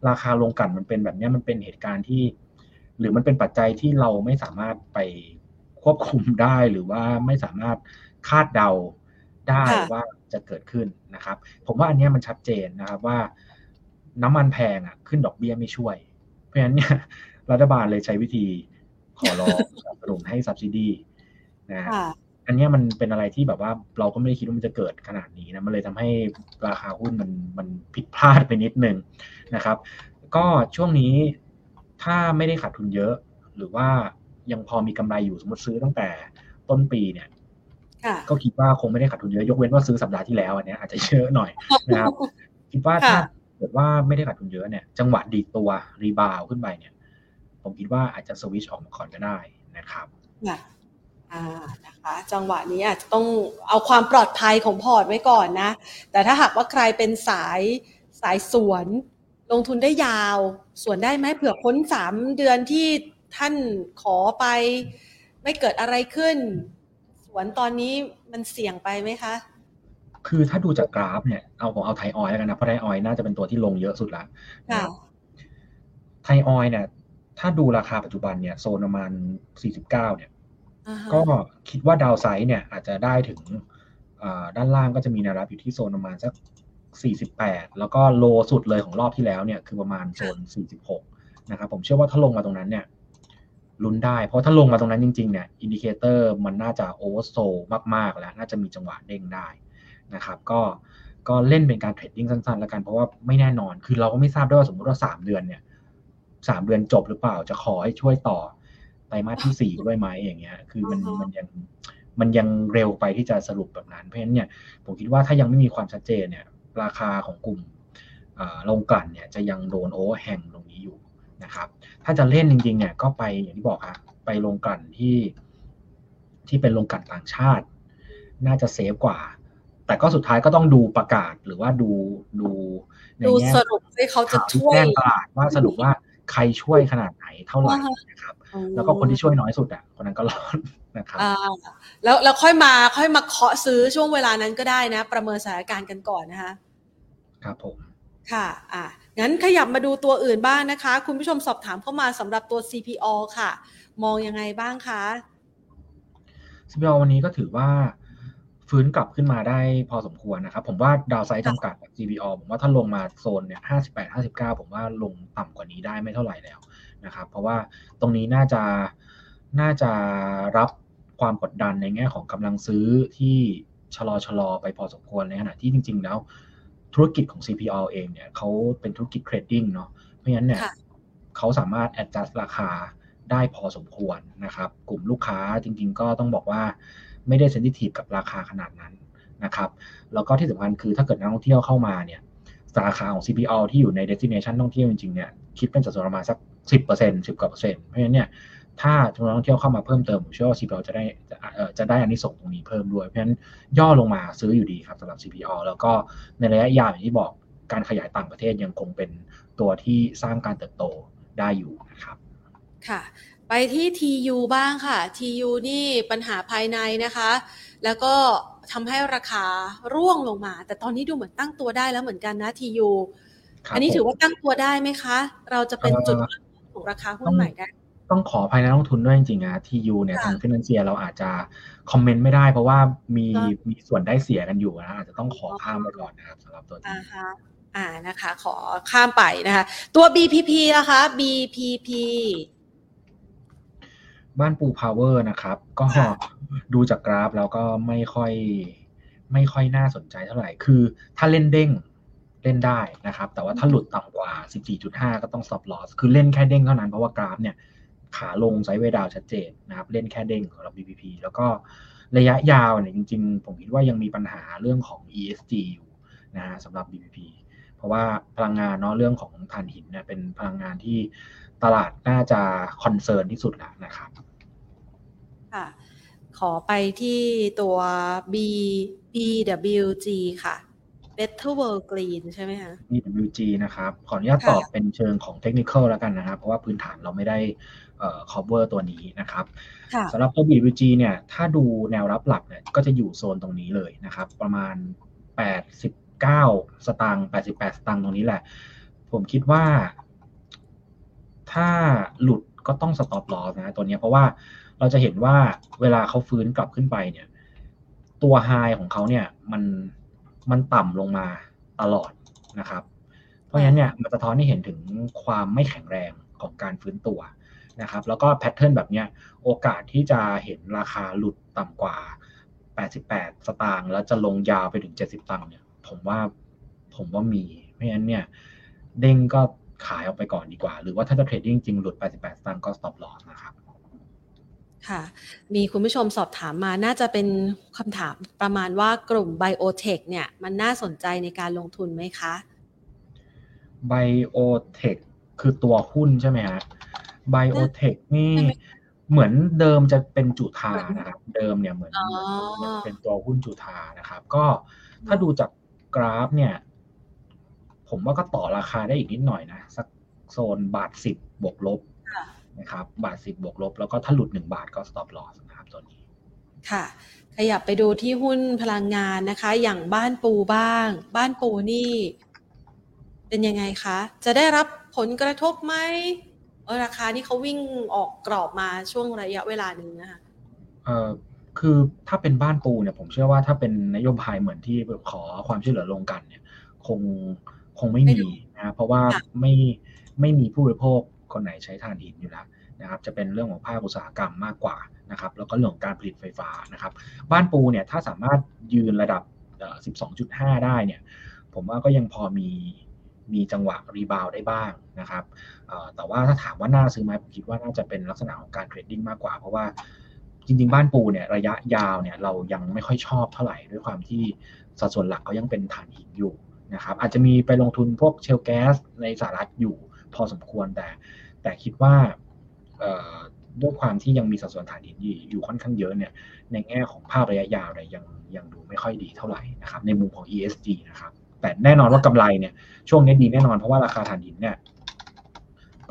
ราคาโรงกลั่นมันเป็นแบบนี้มันเป็นเหตุการณ์ที่ หรือมันเป็นปัจจัยที่เราไม่สามารถไปควบคุมได้หรือว่าไม่สามารถคาดเดาได้ว่าจะเกิดขึ้นนะครับ ผมว่าอันนี้มันชัดเจนนะครับว่า น้ำมันแพงอะ ขึ้นดอกเบี้ยไม่ช่วย เพราะฉะนั้นเนี่ยรัฐบาลเลยใช้วิธีขอร้องสนับสนุนให้ subsidy นะอันนี้มันเป็นอะไรที่แบบว่าเราก็ไม่ได้คิดว่ามันจะเกิดขนาดนี้นะมันเลยทำให้ราคาหุ้นมันมันผิดพลาดไปนิดนึงนะครับ ก็ช่วงนี้ ถ้าไม่ได้ขาดทุนเยอะ หรือว่ายังพอมีกำไรอยู่สมมติซื้อตั้งแต่ต้นปีเนี่ยก็คิดว่าคงไม่ได้ขาดทุนเยอะยกเว้นว่าซื้อสัปดาห์ที่แล้วอันนี้อาจจะเยอะหน่อยนะครับคิดว่าถ้าเกิดว่าไม่ได้ขาดทุนเยอะเนี่ย จังหวะดีตัวรีบาวขึ้นไปเนี่ย ผมคิดว่าอาจจะสวิชออกมาก่อนก็ได้นะครับอ่านะคะจังหวะนี้อาจจะต้องเอาความปลอดภัยของพอร์ตไว้ก่อนนะ แต่ถ้าหากว่าใครเป็นสายสายสวน ลงทุนได้ยาวสวนได้ไหมเผื่อพ้นสามเดือนที่ท่านขอไป ไม่เกิดอะไรขึ้น สวนตอนนี้มันเสี่ยงไปไหมคะ คือถ้าดูจากกราฟเนี่ยเอาผมเอาไทยออยแล้วกันนะเพราะไทยออยน่าจะเป็นตัวที่ลงเยอะสุดละไทยออยเนี่ย ถ้าดูราคาปัจจุบันเนี่ยโซนประมาณสี่สิบเก้าเนี่ย ก็คิดว่าดาวไซด์เนี่ย อาจจะได้ถึงด้านล่างก็จะมีแนวรับอยู่ที่โซนประมาณสัก 48 แล้วก็ low สุดเลยของรอบที่แล้วเนี่ยคือประมาณโซน 46 นะครับผมเชื่อว่าถ้าลงมาตรงนั้นเนี่ยลุ้นได้ เพราะถ้าลงมาตรงนั้นจริงๆเนี่ย indicator มันน่าจะ oversold มากๆ แล้ว น่าจะมีจังหวะเด้งได้นะครับก็ก็เล่นเป็นการ trading สั้นๆ แล้วกันเพราะว่าไม่แน่นอนคือเราก็ไม่ทราบด้วยว่าสมมติว่า 3 เดือนเนี่ย3 เดือนจบหรือเปล่าจะขอให้ช่วยต่อไตรมาสที่สี่ด้วยไหมอย่างเงี้ย คือมันอือฮะมันยังมันยังเร็วไปที่จะสรุปแบบนั้นเพราะฉะนั้นเนี่ยผมคิดว่าถ้ายังไม่มีความชัดเจนเนี่ย ราคาของกลุ่มเอ่อโรงกลั่นเนี่ยจะยังโดนโอเวอร์แฮงตรงนี้อยู่นะครับ ถ้าจะเล่นจริงๆเนี่ยก็ไปอย่างที่บอกอะไปโรงกลั่นที่ที่เป็นโรงกลั่นต่างชาติ น่าจะเซฟกว่า แต่ก็สุดท้ายก็ต้องดูประกาศหรือว่าดูดูในดูแง่สรุปให้เขาจะข่าวที่ช่วยแจ้งตลาดว่าสรุปว่า ใครช่วยขนาดไหนเท่าไหร่อ่าฮะนะครับ แล้วก็คนที่ช่วยน้อยสุดอะคนนั้นก็รอดนะครับอ่าแล้วแล้วค่อยมาค่อยมาเคาะซื้อช่วงเวลานั้นก็ได้นะ ประเมินสถานการณ์กันก่อนนะคะครับผมค่ะ อะงั้นขยับมาดูตัวอื่นบ้างนะคะ คุณผู้ชมสอบถามเข้ามาสำหรับตัว CPO ค่ะ มองยังไงบ้างคะ CPO วันนี้ก็ถือว่า ฟื้นกลับขึ้นมาได้พอสมควรนะครับ ผมว่าดาวไซด์จำกัดแบบ CPO ผมว่าถ้าลงมาโซนเนี่ย58 59 ผมว่าลงต่ำกว่านี้ได้ไม่เท่าไหร่แล้วนะครับ เพราะว่าตรงนี้น่าจะน่าจะรับความกดดันในแง่ของกำลังซื้อที่ชะลอชะลอไปพอสมควรในขณะที่จริง ๆ แล้ว ธุรกิจของ CPO เองเนี่ยเขาเป็นธุรกิจเทรดดิ้งเนาะเพราะฉะนั้นเนี่ยค่ะเขาสามารถ adjust ราคาได้พอสมควรนะครับ กลุ่มลูกค้าจริง ๆ ก็ต้องบอกว่า ไม่ได้เซนซิทีฟกับราคาขนาดนั้นนะครับ แล้วก็ที่สำคัญคือถ้าเกิดนักท่องเที่ยวเข้ามาเนี่ยสาขาของ CPO ที่อยู่ใน destination ท่องเที่ยวจริงๆเนี่ยคิดเป็นสัดส่วนประมาณสัก 10% 10กว่าเปอร์เซ็นต์เพราะฉะนั้นเนี่ยถ้าจำนวนนักท่องเที่ยวเข้ามาเพิ่มเติมผมเชื่อว่า CPO จะได้จะเออจะได้อันนี้ส่งส์ตรงนี้เพิ่มด้วย เพราะฉะนั้นย่อลงมาซื้ออยู่ดีครับสำหรับ CPO แล้วก็ในระยะยาวอย่างที่บอกการขยายต่างประเทศยังคงเป็นตัวที่สร้างการเติบโตได้อยู่นะครับค่ะ ไปที่ TU บ้างค่ะ TU นี่ปัญหาภายในนะคะ แล้วก็ทำให้ราคาร่วงลงมา แต่ตอนนี้ดูเหมือนตั้งตัวได้แล้วเหมือนกันนะ TU ครับอันนี้ถือผมว่าตั้งตัวได้ไหมคะ เราจะเป็นเอ่อจุดเริ่มต้นของราคาหุ้นใหม่ได้ต้องขอภายในนักลงทุนด้วยจริงๆนะทียูเนี่ยค่ะทางฟินแลนเซียเราอาจจะคอมเมนต์ไม่ได้เพราะว่ามีค่ะมีส่วนได้เสียกันอยู่นะอาจจะต้องขอข้ามไปก่อนนะครับสำหรับตัวทีอ่าฮะอ่านะคะ ขอข้ามไปนะคะ ตัว BPP นะคะ BPP บ้านปูพาวเวอร์นะครับ ก็ค่ะ ดูจากกราฟแล้วก็ไม่ค่อย ไม่ค่อยน่าสนใจเท่าไหร่ คือถ้าเล่นเด้งเล่นได้นะครับ แต่ว่าถ้าหลุดต่ำกว่า 14.5 ก็ต้อง stop loss คือเล่นแค่เด้งเท่านั้น เพราะว่ากราฟเนี่ย ขาลง sideway down ชัดเจนนะครับ เล่นแค่เด้งสำหรับ BPP แล้วก็ระยะยาวเนี่ยจริงๆ ผมคิดว่ายังมีปัญหาเรื่องของ ESG อยู่นะฮะสำหรับ BPP เพราะว่าพลังงานเนาะเรื่องของถ่านหินเนี่ยเป็นพลังงานที่ตลาดน่าจะคอนเซิร์นที่สุดแล้วนะครับค่ะขอไปที่ตัว B BWG ค่ะ Better World Green ใช่ไหมคะ BWG นะครับ ขออนุญาตค่ะตอบเป็นเชิงของเทคนิคแล้วกันนะครับ เพราะว่าพื้นฐานเราไม่ได้เอ่อ cover ตัวนี้นะครับค่ะสำหรับตัว BWG เนี่ย ถ้าดูแนวรับหลักเนี่ย ก็จะอยู่โซนตรงนี้เลยนะครับ ประมาณ 89 สตางค์88 สตางค์ตรงนี้แหละ ผมคิดว่า ถ้าหลุดก็ต้อง stop loss นะตัวนี้เพราะว่าเราจะเห็นว่าเวลาเขาฟื้นกลับขึ้นไปเนี่ย ตัวไฮของเขาเนี่ยมันมันต่ำลงมาตลอดนะครับ เพราะฉะนั้นเนี่ยมันสะท้อนให้เห็นถึงความไม่แข็งแรงของการฟื้นตัวนะครับ แล้วก็แพทเทิร์นแบบเนี้ยโอกาสที่จะเห็นราคาหลุดต่ำกว่า 88 สตางค์แล้วจะลงยาวไปถึง 70 ตังค์เนี่ย ผมว่าผมว่ามี เพราะฉะนั้นเนี่ยเด้งก็ขายออกไปก่อนดีกว่า หรือว่าถ้าจะเทรดดิ้งจริงหลุด 88 สตางค์ก็ stop loss นะครับค่ะ มีคุณผู้ชมสอบถามมาน่าจะเป็นคำถามประมาณว่ากลุ่มไบโอเทคเนี่ย มันน่าสนใจในการลงทุนไหมคะไบโอเทคคือตัวหุ้นใช่ไหมฮะไบโอเทคนี่ใช่ไหมเหมือนเดิมจะเป็นจุธานะครับ เดิมเนี่ยเหมือนอ๋อเหมือนเป็นตัวหุ้นจุธานะครับ ก็ถ้าดูจาก กราฟเนี่ย ผมว่าก็ต่อราคาได้อีกนิดหน่อยนะ สักโซนบาทสิบบวกลบค่ะนะครับ บาทสิบบวกลบ แล้วก็ถ้าหลุดหนึ่งบาทก็ stop loss นะครับตัวนี้ ค่ะ ขยับไปดูที่หุ้นพลังงานนะคะ อย่างบ้านปูบ้าง บ้านปูนี่ เป็นยังไงคะ จะได้รับผลกระทบไหมเออราคานี่เขาวิ่งออกกรอบมาช่วงระยะเวลาหนึ่งนะคะเอ่อ คือถ้าเป็นบ้านปูเนี่ยผมเชื่อว่าถ้าเป็นนโยบายเหมือนที่ขอความช่วยเหลือลงกันเนี่ย คงคงไม่ไม่มีดูนะเพราะว่าค่ะไม่ไม่มีผู้บริโภคคนไหนใช้ถ่านหินอยู่แล้วนะครับจะเป็นเรื่องของภาคอุตสาหกรรมมากกว่านะครับแล้วก็เรื่องของการผลิตไฟฟ้านะครับบ้านปูเนี่ยถ้าสามารถยืนระดับเอ่อ12.5 ได้เนี่ยผมว่าก็ยังพอมีมีจังหวะ rebound ได้บ้างนะครับแต่ว่าถ้าถามว่าน่าซื้อไหมผมคิดว่าน่าจะเป็นลักษณะของการ trading มากกว่า เพราะว่า จริง ๆ บ้านปูเนี่ยระยะยาวเนี่ยเรายังไม่ค่อยชอบเท่าไหร่ด้วยความที่สัดส่วนหลักเขายังเป็นถ่านหินอยู่นะครับอาจจะมีไปลงทุนพวก shale gas ในสหรัฐอยู่พอสมควรแต่ แต่คิดว่าด้วยความที่ยังมีสัดส่วนถ่านหินอยู่ค่อนข้างเยอะเนี่ยในแง่ของภาพระยะยาวเนี่ยยังยังดูไม่ค่อยดีเท่าไหร่นะครับในมุมของ ESG นะครับแต่แน่นอนว่ากำไรเนี่ยช่วงนี้ดีแน่นอนเพราะว่าราคาถ่านหินเนี่ย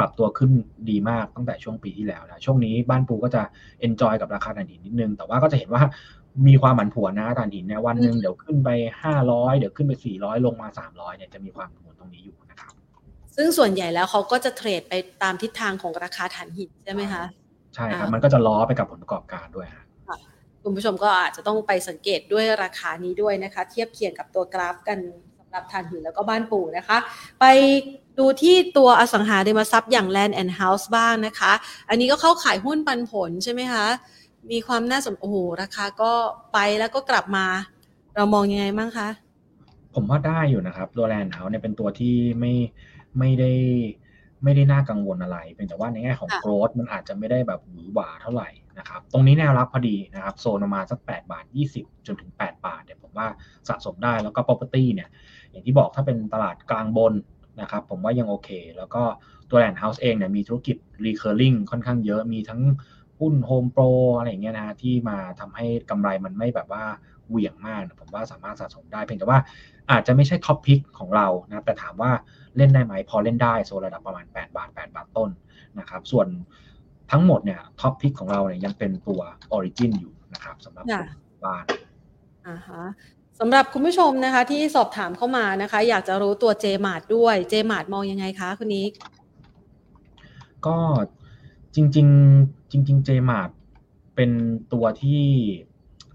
ปรับตัวขึ้นดีมากตั้งแต่ช่วงปีที่แล้วนะช่วงนี้บ้านปูก็จะ enjoy กับราคาถ่านหินนิดนึง แต่ว่าก็จะเห็นว่ามีความผันผวนนะถ่านหินเนี่ยวันหนึ่งเดี๋ยวขึ้นไปห้าร้อยเดี๋ยวขึ้นไปสี่ร้อยลงมาสามร้อยเนี่ยจะมีความผันผวนตรงนี้อยู่นะครับซึ่งส่วนใหญ่แล้วเขาก็จะ trade ไปตามทิศทางของราคาถ่านหินใช่ไหมคะใช่ครับมันก็จะล้อไปกับผลประกอบการด้วยครับคุณผู้ชมก็อาจจะต้องไปสังเกตด้วยราคานี้ด้วยนะคะ เทียบเคียงกับตัวกราฟกันสำหรับทานหินแล้วก็บ้านปู่นะคะ ไป ดูที่ตัวอสังหาริมทรัพย์อย่าง Land and House บ้างนะคะ อันนี้ก็เข้าขายหุ้นปันผลใช่ไหมคะ มีความน่าสนโอ้โหราคาก็ไปแล้วก็กลับมา เรามองยังไงบ้างคะ ผมว่าได้อยู่นะครับ ตัว Land House เนี่ยเป็นตัวที่ไม่ไม่ได้ไม่ได้น่ากังวลอะไร เป็นแต่ว่าในแง่ของโกรดมันอาจจะไม่ได้แบบหวือหวาเท่าไหร่นะครับ ตรงนี้แนวรับพอดีนะครับ โซนประมาณสัก 8 บาท 20 จนถึง 8 บาทเนี่ยผมว่าสะสมได้แล้วก็ property เนี่ย อย่างที่บอกถ้าเป็นตลาดกลางบน นะครับผมว่ายังโอเค แล้วก็ตัวแลนด์เฮาส์เองเนี่ยมีธุรกิจ recurring ค่อนข้างเยอะมีทั้งหุ้น Home Pro อะไรอย่างเงี้ยนะที่มาทำให้กำไรมันไม่แบบว่าเหวี่ยงมากผมว่าสามารถสะสมได้เพียงแต่ว่าอาจจะไม่ใช่ top pick ของเรานะแต่ถามว่าเล่นได้ไหมพอเล่นได้โซนระดับประมาณ 8 บาท 8 บาทต้นนะครับส่วนทั้งหมดเนี่ย top pick ของเราเนี่ยยังเป็นตัวออริจินอยู่นะครับสำหรับบ้านอ่าฮะ สำหรับคุณผู้ชมนะคะ ที่สอบถามเข้ามานะคะ อยากจะรู้ตัวเจมาร์ทด้วยเจมาร์ทมองยังไงคะคุณนิกก็จริง ๆ จริง ๆ เจมาร์ทเป็นตัวที่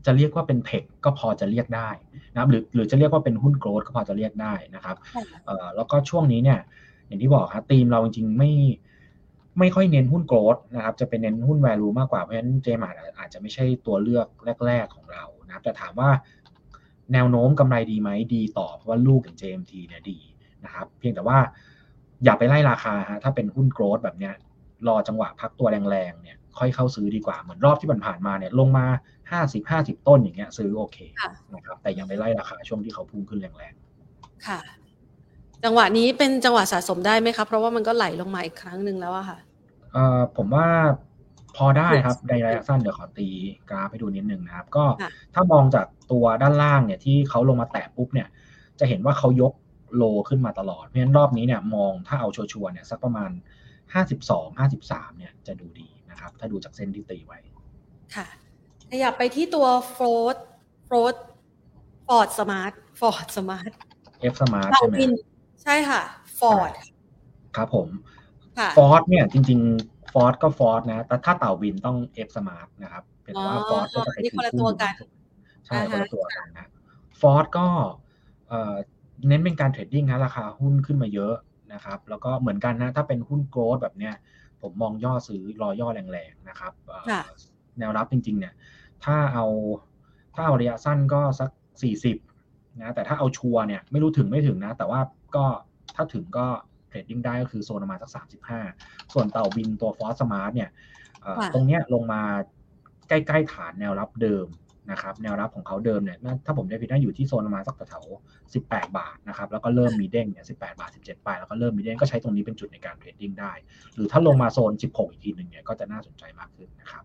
จะเรียกว่าเป็น tech ก็พอจะเรียกได้นะครับหรือหรือจะเรียกว่าเป็นหุ้น growth ก็พอจะเรียกได้นะครับแล้วก็ช่วงนี้เนี่ย อย่างที่บอกครับทีมเราจริงๆไม่ไม่ค่อยเน้นหุ้น growth นะครับ จะเป็นเน้นหุ้น value มากกว่าเพราะฉะนั้นเจมาร์ทอาจจะไม่ใช่ตัวเลือกแรก ๆของเรานะครับแต่ถามว่า แนวโน้มกำไรดีไหมดีต่อ เพราะว่าลูกอย่าง JMT เนี่ยดีนะครับเพียงแต่ว่าอย่าไปไล่ราคาฮะถ้าเป็นหุ้น growth แบบเนี้ยรอจังหวะพักตัวแรงๆเนี่ยค่อยเข้าซื้อดีกว่าเหมือนรอบที่ผ่านมาเนี่ยลงมาห้าสิบห้าสิบต้นอย่างเงี้ยซื้อโอเคนะครับแต่ยังไปไล่ราคาช่วงที่เขาพุ่งขึ้นแรงๆค่ะ จังหวะนี้เป็นจังหวะสะสมได้ไหมครับเพราะว่ามันก็ไหลลงมาอีกครั้งหนึ่งแล้วอะค่ะเอ่อผมว่า พอได้ครับในระยะสั้นเดี๋ยวขอตีกราฟให้ดูนิดนึงนะครับ ก็ถ้ามองจากตัวด้านล่างเนี่ยที่เขาลงมาแตะปุ๊บเนี่ย จะเห็นว่าเขายกโลขึ้นมาตลอด เพราะฉะนั้นรอบนี้เนี่ยมองถ้าเอาชัวร์เนี่ยสักประมาณห้าสิบสองห้าสิบสามเนี่ยจะดูดีนะครับ ถ้าดูจากเส้นที่ตีไว้ ค่ะขยับไปที่ตัว Forth Forth Forth Smart Forth Smart FSMART ใช่ไหมใช่ค่ะ Forth ครับผม Fo rth เนี่ยจริงๆ Forth ก็ Forth นะ แต่ถ้าเต่าบินต้อง FSMART นะครับ เป็นว่า Forth ก็จะไปถือหุ้นใช่คนละตัวกันนะ Forth ก็เน้นเป็นการ trading นะราคาหุ้นขึ้นมาเยอะนะครับ แล้วก็เหมือนกันนะถ้าเป็นหุ้น growth แบบเนี้ยผมมองย่อซื้อรอย่อแรงๆนะครับแนวรับจริง ๆ เนี่ย ถ้าเอาถ้าเอาระยะสั้นก็สักสี่สิบนะแต่ถ้าเอาชัวร์เนี่ยไม่รู้ถึงไม่ถึงนะ แต่ว่าก็ถ้าถึงก็ trading ได้ก็คือโซนประมาณสักสามสิบห้าส่วนเต่าบินตัว Forth Smart เนี่ยตรงเนี้ยลงมาใกล้ๆฐานแนวรับเดิมนะครับแนวรับของเขาเดิมเนี่ยถ้าผมไม่ผิดน่าอยู่ที่โซนประมาณสักแถวสิบแปดบาทนะครับแล้วก็เริ่มมีเด้งเนี่ยสิบแปดบาทสิบเจ็ดไปแล้วก็เริ่มมีเด้งก็ใช้ตรงนี้เป็นจุดในการ trading ได้ หรือถ้าลงมาโซนสิบหกอีกทีหนึ่งเนี่ยก็จะน่าสนใจมากขึ้นนะครับ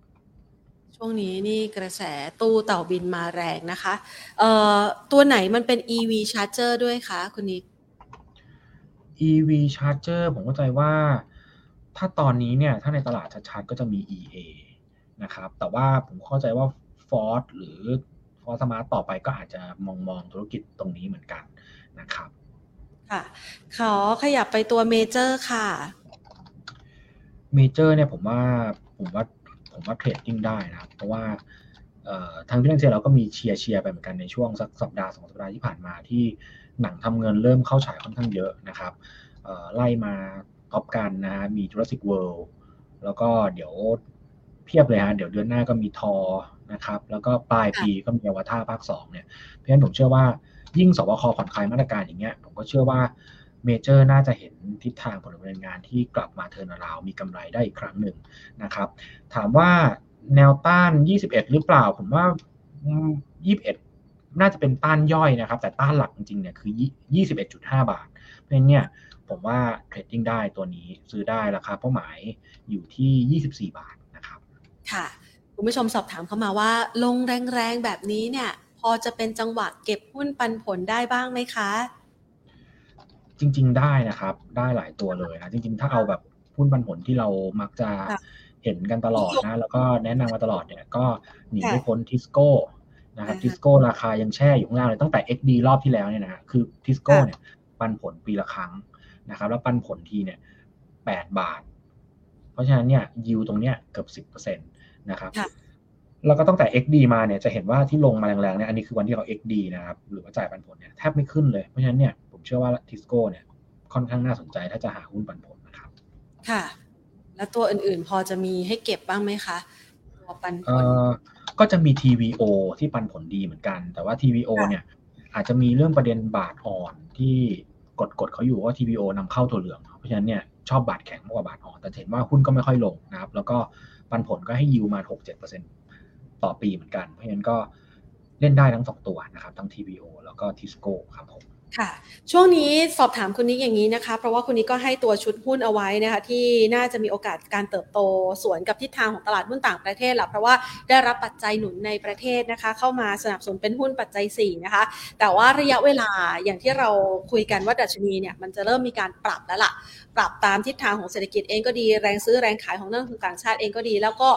ช่วงนี้นี่กระแสตู้เต่าบินมาแรงนะคะเอ่อตัวไหนมันเป็น EV charger ด้วยคะคุณนิก EV charger ผมเข้าใจว่า ถ้าตอนนี้เนี่ย ถ้าในตลาดชัดๆก็จะมี EA นะครับ แต่ว่าผมเข้าใจว่า Ford หรือ Ford Smart ต่อไปก็อาจจะมองมองธุรกิจตรงนี้เหมือนกันนะครับ ค่ะ ขอขยับไปตัวเมเจอร์ค่ะ เมเจอร์เนี่ยผมว่าผมว่าผมว่า trading ได้นะครับเพราะว่า ทางฟินันเซียเราก็มีเชียร์เชียร์ไปเหมือนกันในช่วงสักสัปดาห์สองสัปดาห์ที่ผ่านมาที่หนังทำเงินเริ่มเข้าฉายค่อนข้างเยอะนะครับไล่มา Top Gun นะฮะมี Jurassic World แล้วก็เดี๋ยวเพียบเลยฮะเดี๋ยวเดือนหน้าก็มีทอนะครับ แล้วก็ปลายปีก็มีอวตารภาคสองเนี่ยเพราะฉะนั้นผมเชื่อว่ายิ่งศบคผ่อนคลายมาตรการอย่างเงี้ย ผมก็เชื่อว่าเมเจอร์น่าจะเห็นทิศทางผลดำเนินงานที่กลับมา turnaround มีกำไรได้อีกครั้งหนึ่งนะครับ ถามว่า แนวต้าน 21 หรือเปล่า ผมว่า 21 น่าจะเป็นต้านย่อยนะครับ แต่ต้านหลักจริงๆเนี่ยคือ 21.5 บาท เพราะฉะนั้นเนี่ยผมว่า trading ได้ตัวนี้ซื้อได้ราคาเป้าหมายอยู่ที่ 24 บาทนะครับ ค่ะ คุณผู้ชมสอบถามเข้ามาว่า ลงแรงๆแบบนี้เนี่ย พอจะเป็นจังหวะเก็บหุ้นปันผลได้บ้างไหมคะ จริง ๆ ได้นะครับ ได้หลายตัวเลยนะจริง ๆ ถ้าเอาแบบหุ้นปันผลที่เรามักจะ เห็นกันตลอดนะ แล้วก็แนะนำมาตลอดเนี่ยก็หนีไม่พ้นทิสโก้นะครับทิสโก้ราคายังแช่อยู่ข้างล่างเลยตั้งแต่ XD รอบที่แล้วเนี่ยนะคือทิสโก้เนี่ยปันผลปีละครั้งนะครับ แล้วปันผลทีเนี่ยแปดบาท เพราะฉะนั้นเนี่ยยิวตรงเนี้ยเกือบสิบเปอร์เซ็นตนะครับแล้วก็ตั้งแต่ XD มาเนี่ยจะเห็นว่าที่ลงมาแรงๆเนี่ยอันนี้คือวันที่เขา XD นะครับหรือว่าจ่ายปันผลเนี่ยแทบไม่ขึ้นเลยเพราะฉะนั้นเนี่ยผมเชื่อว่าทิสโก้เนี่ยค่อนข้างน่าสนใจถ้าจะหาหุ้นปันผลนะครับ ค่ะ แล้วตัวอื่นๆ พอจะมีให้เก็บบ้างไหมคะตัวปันผลก็จะมี TVO ที่ปันผลดีเหมือนกัน แต่ว่า TVO เนี่ยอาจจะมีเรื่องประเด็นบาทอ่อนที่กดกดเขาอยู่ว่า TVO นำเข้าตัวเหลือง เพราะฉะนั้นเนี่ยชอบบาทแข็งมากกว่าบาทอ่อน แต่เห็นว่าหุ้นก็ไม่ค่อยลงนะครับ แล้วก็ปันผลก็ให้ยิวมา6-7%ต่อปีเหมือนกัน เพราะฉะนั้นก็เล่นได้ทั้งสองตัวนะครับ ทั้ง TVO แล้วก็ Tisco ครับผม ค่ะ ช่วงนี้สอบถามคุณนิกอย่างนี้นะคะ เพราะว่าคุณนิกก็ให้ตัวชุดหุ้นเอาไว้นะคะที่น่าจะมีโอกาสการเติบโตสวนกับทิศทางของตลาดหุ้นต่างประเทศหละเพราะว่าได้รับปัจจัยหนุนในประเทศนะคะ เข้ามาสนับสนุนเป็นหุ้นปัจจัย4นะคะแต่ว่าระยะเวลาอย่างที่เราคุยกันว่าดัชนีเนี่ยมันจะเริ่มมีการปรับแล้วล่ะ ปรับตามทิศทางของเศรษฐกิจเองก็ดีแรงซื้อแรงขายของนักลงทุนต่างชาติเองก็ดี แล้วก็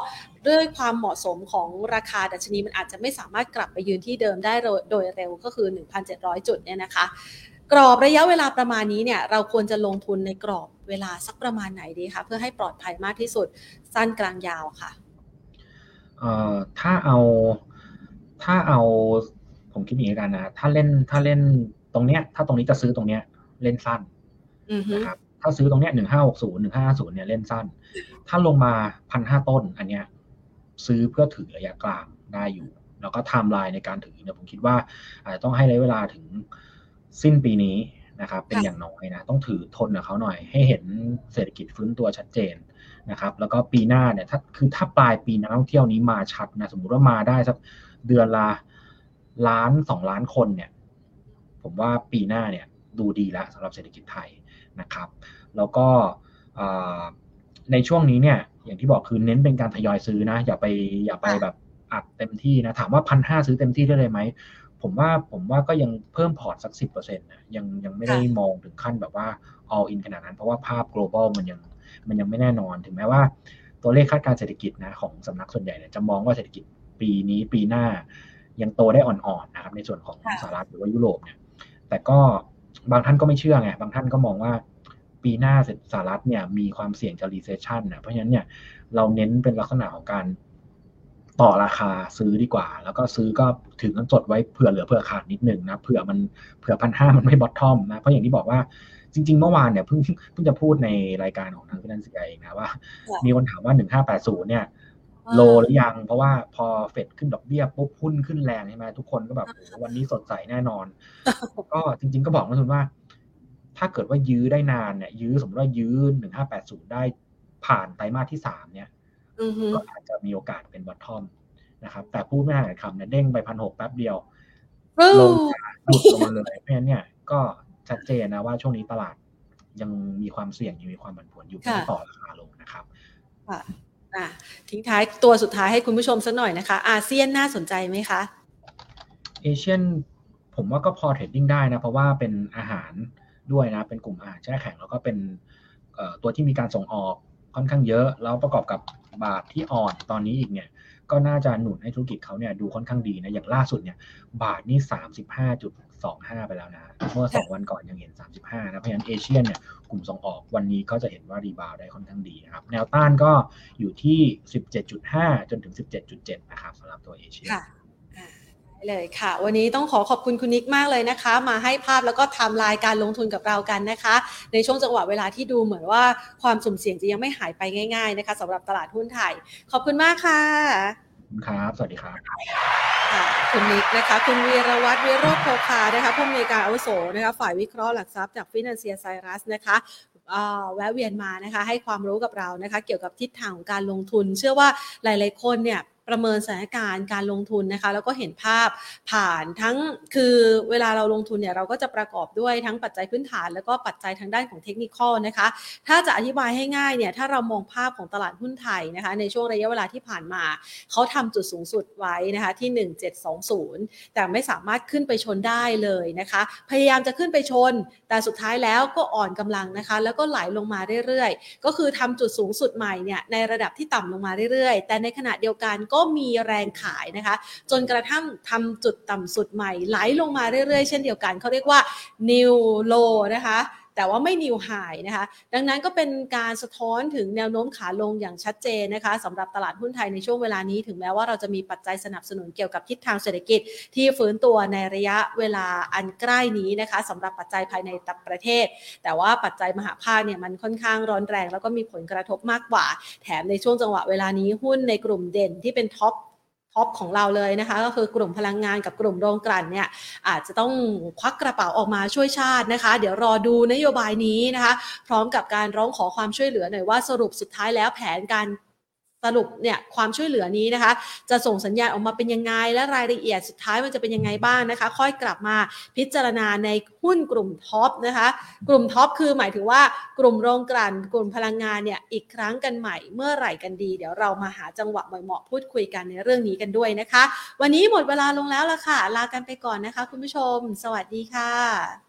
ด้วยความเหมาะสมของราคาดัชนีมันอาจจะไม่สามารถกลับไปยืนที่เดิมได้โดยเร็วก็คือ 1,700 จุดเนี่ยนะคะ กรอบระยะเวลาประมาณนี้เนี่ยเราควรจะลงทุนในกรอบเวลาสักประมาณไหนดีคะเพื่อให้ปลอดภัยมากที่สุดสั้นกลางยาวค่ะเอ่อถ้าเอาถ้าเอาผมคิดอย่างนี้กันนะถ้าเล่นถ้าเล่นตรงเนี้ย ถ้าตรงนี้จะซื้อตรงเนี้ยเล่นสั้นนะครับถ้าซื้อตรงเนี้ยหนึ่งห้าหกศูนย์หนึ่งห้าศูนย์เนี่ยเล่นสั้น ถ้าลงมาพันห้าต้นอันเนี้ย ซื้อเพื่อถือระยะกลางได้อยู่ แล้วก็ไทม์ไลน์ในการถือเนี่ยผมคิดว่าอาจจะต้องให้ระยะเวลาถึงสิ้นปีนี้นะครับเป็นอย่างน้อยนะต้องถือทนกับเขาหน่อย ให้เห็นเศรษฐกิจฟื้นตัวชัดเจนนะครับ แล้วก็ปีหน้าเนี่ยถ้าคือถ้าปลายปีนักท่องเที่ยวนี้มาชัดนะสมมุติว่ามาได้สักเดือนละล้านสองล้านคนเนี่ย ผมว่าปีหน้าเนี่ยดูดีแล้วสำหรับเศรษฐกิจไทยนะครับ แล้วก็ในช่วงนี้เนี่ย อย่างที่บอกคือเน้นเป็นการทยอยซื้อนะ อย่าไปอย่าไปแบบอัดเต็มที่นะ ถามว่าพันห้าซื้อเต็มที่ได้เลยไหม ผมว่าผมว่าก็ยังเพิ่มพอร์ตสักสิบเปอร์เซ็นต์นะยังยังไม่ได้มองถึงขั้นแบบว่า all in ขนาดนั้น เพราะว่าภาพ global มันยังมันยังไม่แน่นอนถึงแม้ว่า ตัวเลขคาดการเศรษฐกิจนะของสำนักส่วนใหญ่เนี่ยจะมองว่าเศรษฐกิจปีนี้ปีหน้า ยังโตได้อ่อนๆนะครับในส่วนของสหรัฐหรือว่ายุโรปเนี่ยแต่ก็บางท่านก็ไม่เชื่อไงบางท่านก็มองว่า ปีหน้าสหรัฐเนี่ยมีความเสี่ยงจะ recession นะเพราะฉะนั้นเนี่ยเราเน้นเป็นลักษณะของการต่อราคาซื้อดีกว่า แล้วก็ซื้อก็ถึงต้องจดไว้เผื่อเหลือเผื่อขาดนิดนึงนะเผื่อมันเผื่อพันห้ามันไม่ bottom นะเพราะอย่างที่บอกว่าจริง ๆ เมื่อวานเนี่ยเพิ่งเพิ่งจะพูดในรายการของทางฟินันเซียเองนะว่า มีคนถามว่าหนึ่งห้าแปดศูนย์เนี่ย low หรือยัง เพราะว่าพอเฟดขึ้นดอกเบี้ยปุ๊บหุ้นขึ้นแรงใช่ไหมทุกคนก็แบบวันนี้สดใสแน่นอน ก็จริง ๆ ก็บอกนักลงทุนว่า ถ้าเกิดว่ายื้อได้นานเนี่ยยื้อสมมติว่ายื้อหนึ่งห้าแปดศูนย์ได้ผ่านไตรมาสที่สามเนี่ยก็อาจจะมีโอกาสเป็น bottomนะครับ แต่พูดไม่ได้คำเนี่ยเด้งไปพันหกแป๊บเดียวลงหยุดลงมาเลยเพราะฉะนั้นเนี่ยก็ชัดเจนนะว่าช่วงนี้ตลาดยังมีความเสี่ยงยังมีความผันผวนอยู่ไม่ต่อราคาลงนะครับค่ะอะทิ้งท้ายตัวสุดท้ายให้คุณผู้ชมสักหน่อยนะคะ อาเซียนน่าสนใจไหมคะ เอเชียนผมว่าก็พอเทรดดิ้งได้นะ เพราะว่าเป็นอาหาร ด้วยนะ เป็นกลุ่มอาหารแช่แข็งแล้วก็เป็นตัวที่มีการส่งออกค่อนข้างเยอะ แล้วประกอบกับบาทที่อ่อนตอนนี้อีกเนี่ย ก็น่าจะหนุนให้ธุรกิจเขาเนี่ยดูค่อนข้างดีนะ อย่างล่าสุดเนี่ย บาทนี่สามสิบห้าจุดสองห้าไปแล้วนะ เมื่อสองวันก่อนยังเห็นสามสิบห้านะ เพราะฉะนั้นเอเชียเนี่ยกลุ่มส่งออกวันนี้ก็จะเห็นว่ารีบาวได้ค่อนข้างดีนะครับ แนวต้านก็อยู่ที่สิบเจ็ดจุดห้าจนถึงสิบเจ็ดจุดเจ็ดนะครับสำหรับตัวเอเชีย เลยค่ะ วันนี้ต้องขอขอบคุณคุณนิกมากเลยนะคะ มาให้ภาพแล้วก็ทำลายการลงทุนกับเรากันนะคะ ในช่วงจังหวะเวลาที่ดูเหมือนว่าความสุ่มเสี่ยงจะยังไม่หายไปง่าย ๆ นะคะสำหรับตลาดหุ้นไทย ขอบคุณมากค่ะคุณครับ สวัสดีครับค่ะคุณนิกนะคะ คุณวีรวัตรวิโรจน์โพคานะคะผู้อำนวยการอาวุโสนะคะฝ่ายวิเคราะห์หลักทรัพย์จากฟินแลนเซียไซรัสนะคะแวะเวียนมานะคะให้ความรู้กับเรานะคะ เกี่ยวกับทิศทางของการลงทุน เชื่อว่าหลาย ๆ คนเนี่ยประเมินสถานการณ์การลงทุนนะคะ แล้วก็เห็นภาพผ่านทั้งคือเวลาเราลงทุนเนี่ยเราก็จะประกอบด้วยทั้งปัจจัยพื้นฐาน แล้วก็ปัจจัยทางด้านของเทคนิคนะคะ ถ้าจะอธิบายให้ง่ายเนี่ยถ้าเรามองภาพของตลาดหุ้นไทยนะคะ ในช่วงระยะเวลาที่ผ่านมาเขาทำจุดสูงสุดไว้นะคะที่ 1720 แต่ไม่สามารถขึ้นไปชนได้เลยนะคะ พยายามจะขึ้นไปชน แต่สุดท้ายแล้วก็อ่อนกำลังนะคะ แล้วก็ไหลลงมาเรื่อยๆ ก็คือทำจุดสูงสุดใหม่เนี่ยในระดับที่ต่ำลงมาเรื่อยๆ แต่ในขณะเดียวกันก็มีแรงขายนะคะ จนกระทั่งทำจุดต่ำสุดใหม่ไหลลงมาเรื่อยๆ เช่นเดียวกันเขาเรียกว่า new low นะคะ แต่ว่าไม่นิวไฮนะคะ ดังนั้นก็เป็นการสะท้อนถึงแนวโน้มขาลงอย่างชัดเจนนะคะสำหรับตลาดหุ้นไทยในช่วงเวลานี้ ถึงแม้ว่าเราจะมีปัจจัยสนับสนุนเกี่ยวกับทิศทางเศรษฐกิจ ที่ฟื้นตัวในระยะเวลาอันใกล้นี้นะคะสำหรับปัจจัยภายในประเทศ แต่ว่าปัจจัยมหาภาคเนี่ยมันค่อนข้างร้อนแรง แล้วก็มีผลกระทบมากกว่า แถมในช่วงจังหวะเวลานี้หุ้นในกลุ่มเด่นที่เป็น top top ของเราเลยนะคะ ก็คือกลุ่มพลังงานกับกลุ่มโรงกลั่นเนี่ยอาจจะต้องควักกระเป๋าออกมาช่วยชาตินะคะ เดี๋ยวรอดูนโยบายนี้นะคะ พร้อมกับการร้องขอความช่วยเหลือหน่อยว่าสรุปสุดท้ายแล้วแผนการ สรุปเนี่ยความช่วยเหลือนี้นะคะ จะส่งสัญญาณออกมาเป็นยังไง และรายละเอียดสุดท้ายมันจะเป็นยังไงบ้างนะคะ ค่อยกลับมาพิจารณาในหุ้นกลุ่ม top นะคะ กลุ่มท็อปคือหมายถึงว่ากลุ่มโรงกลั่นกลุ่มพลังงานเนี่ยอีกครั้งกันใหม่เมื่อไหร่กันดี เดี๋ยวเรามาหาจังหวะเหมาะๆพูดคุยกันในเรื่องนี้กันด้วยนะคะ วันนี้หมดเวลาลงแล้วละค่ะ ลากันไปก่อนนะคะ คุณผู้ชม สวัสดีค่ะ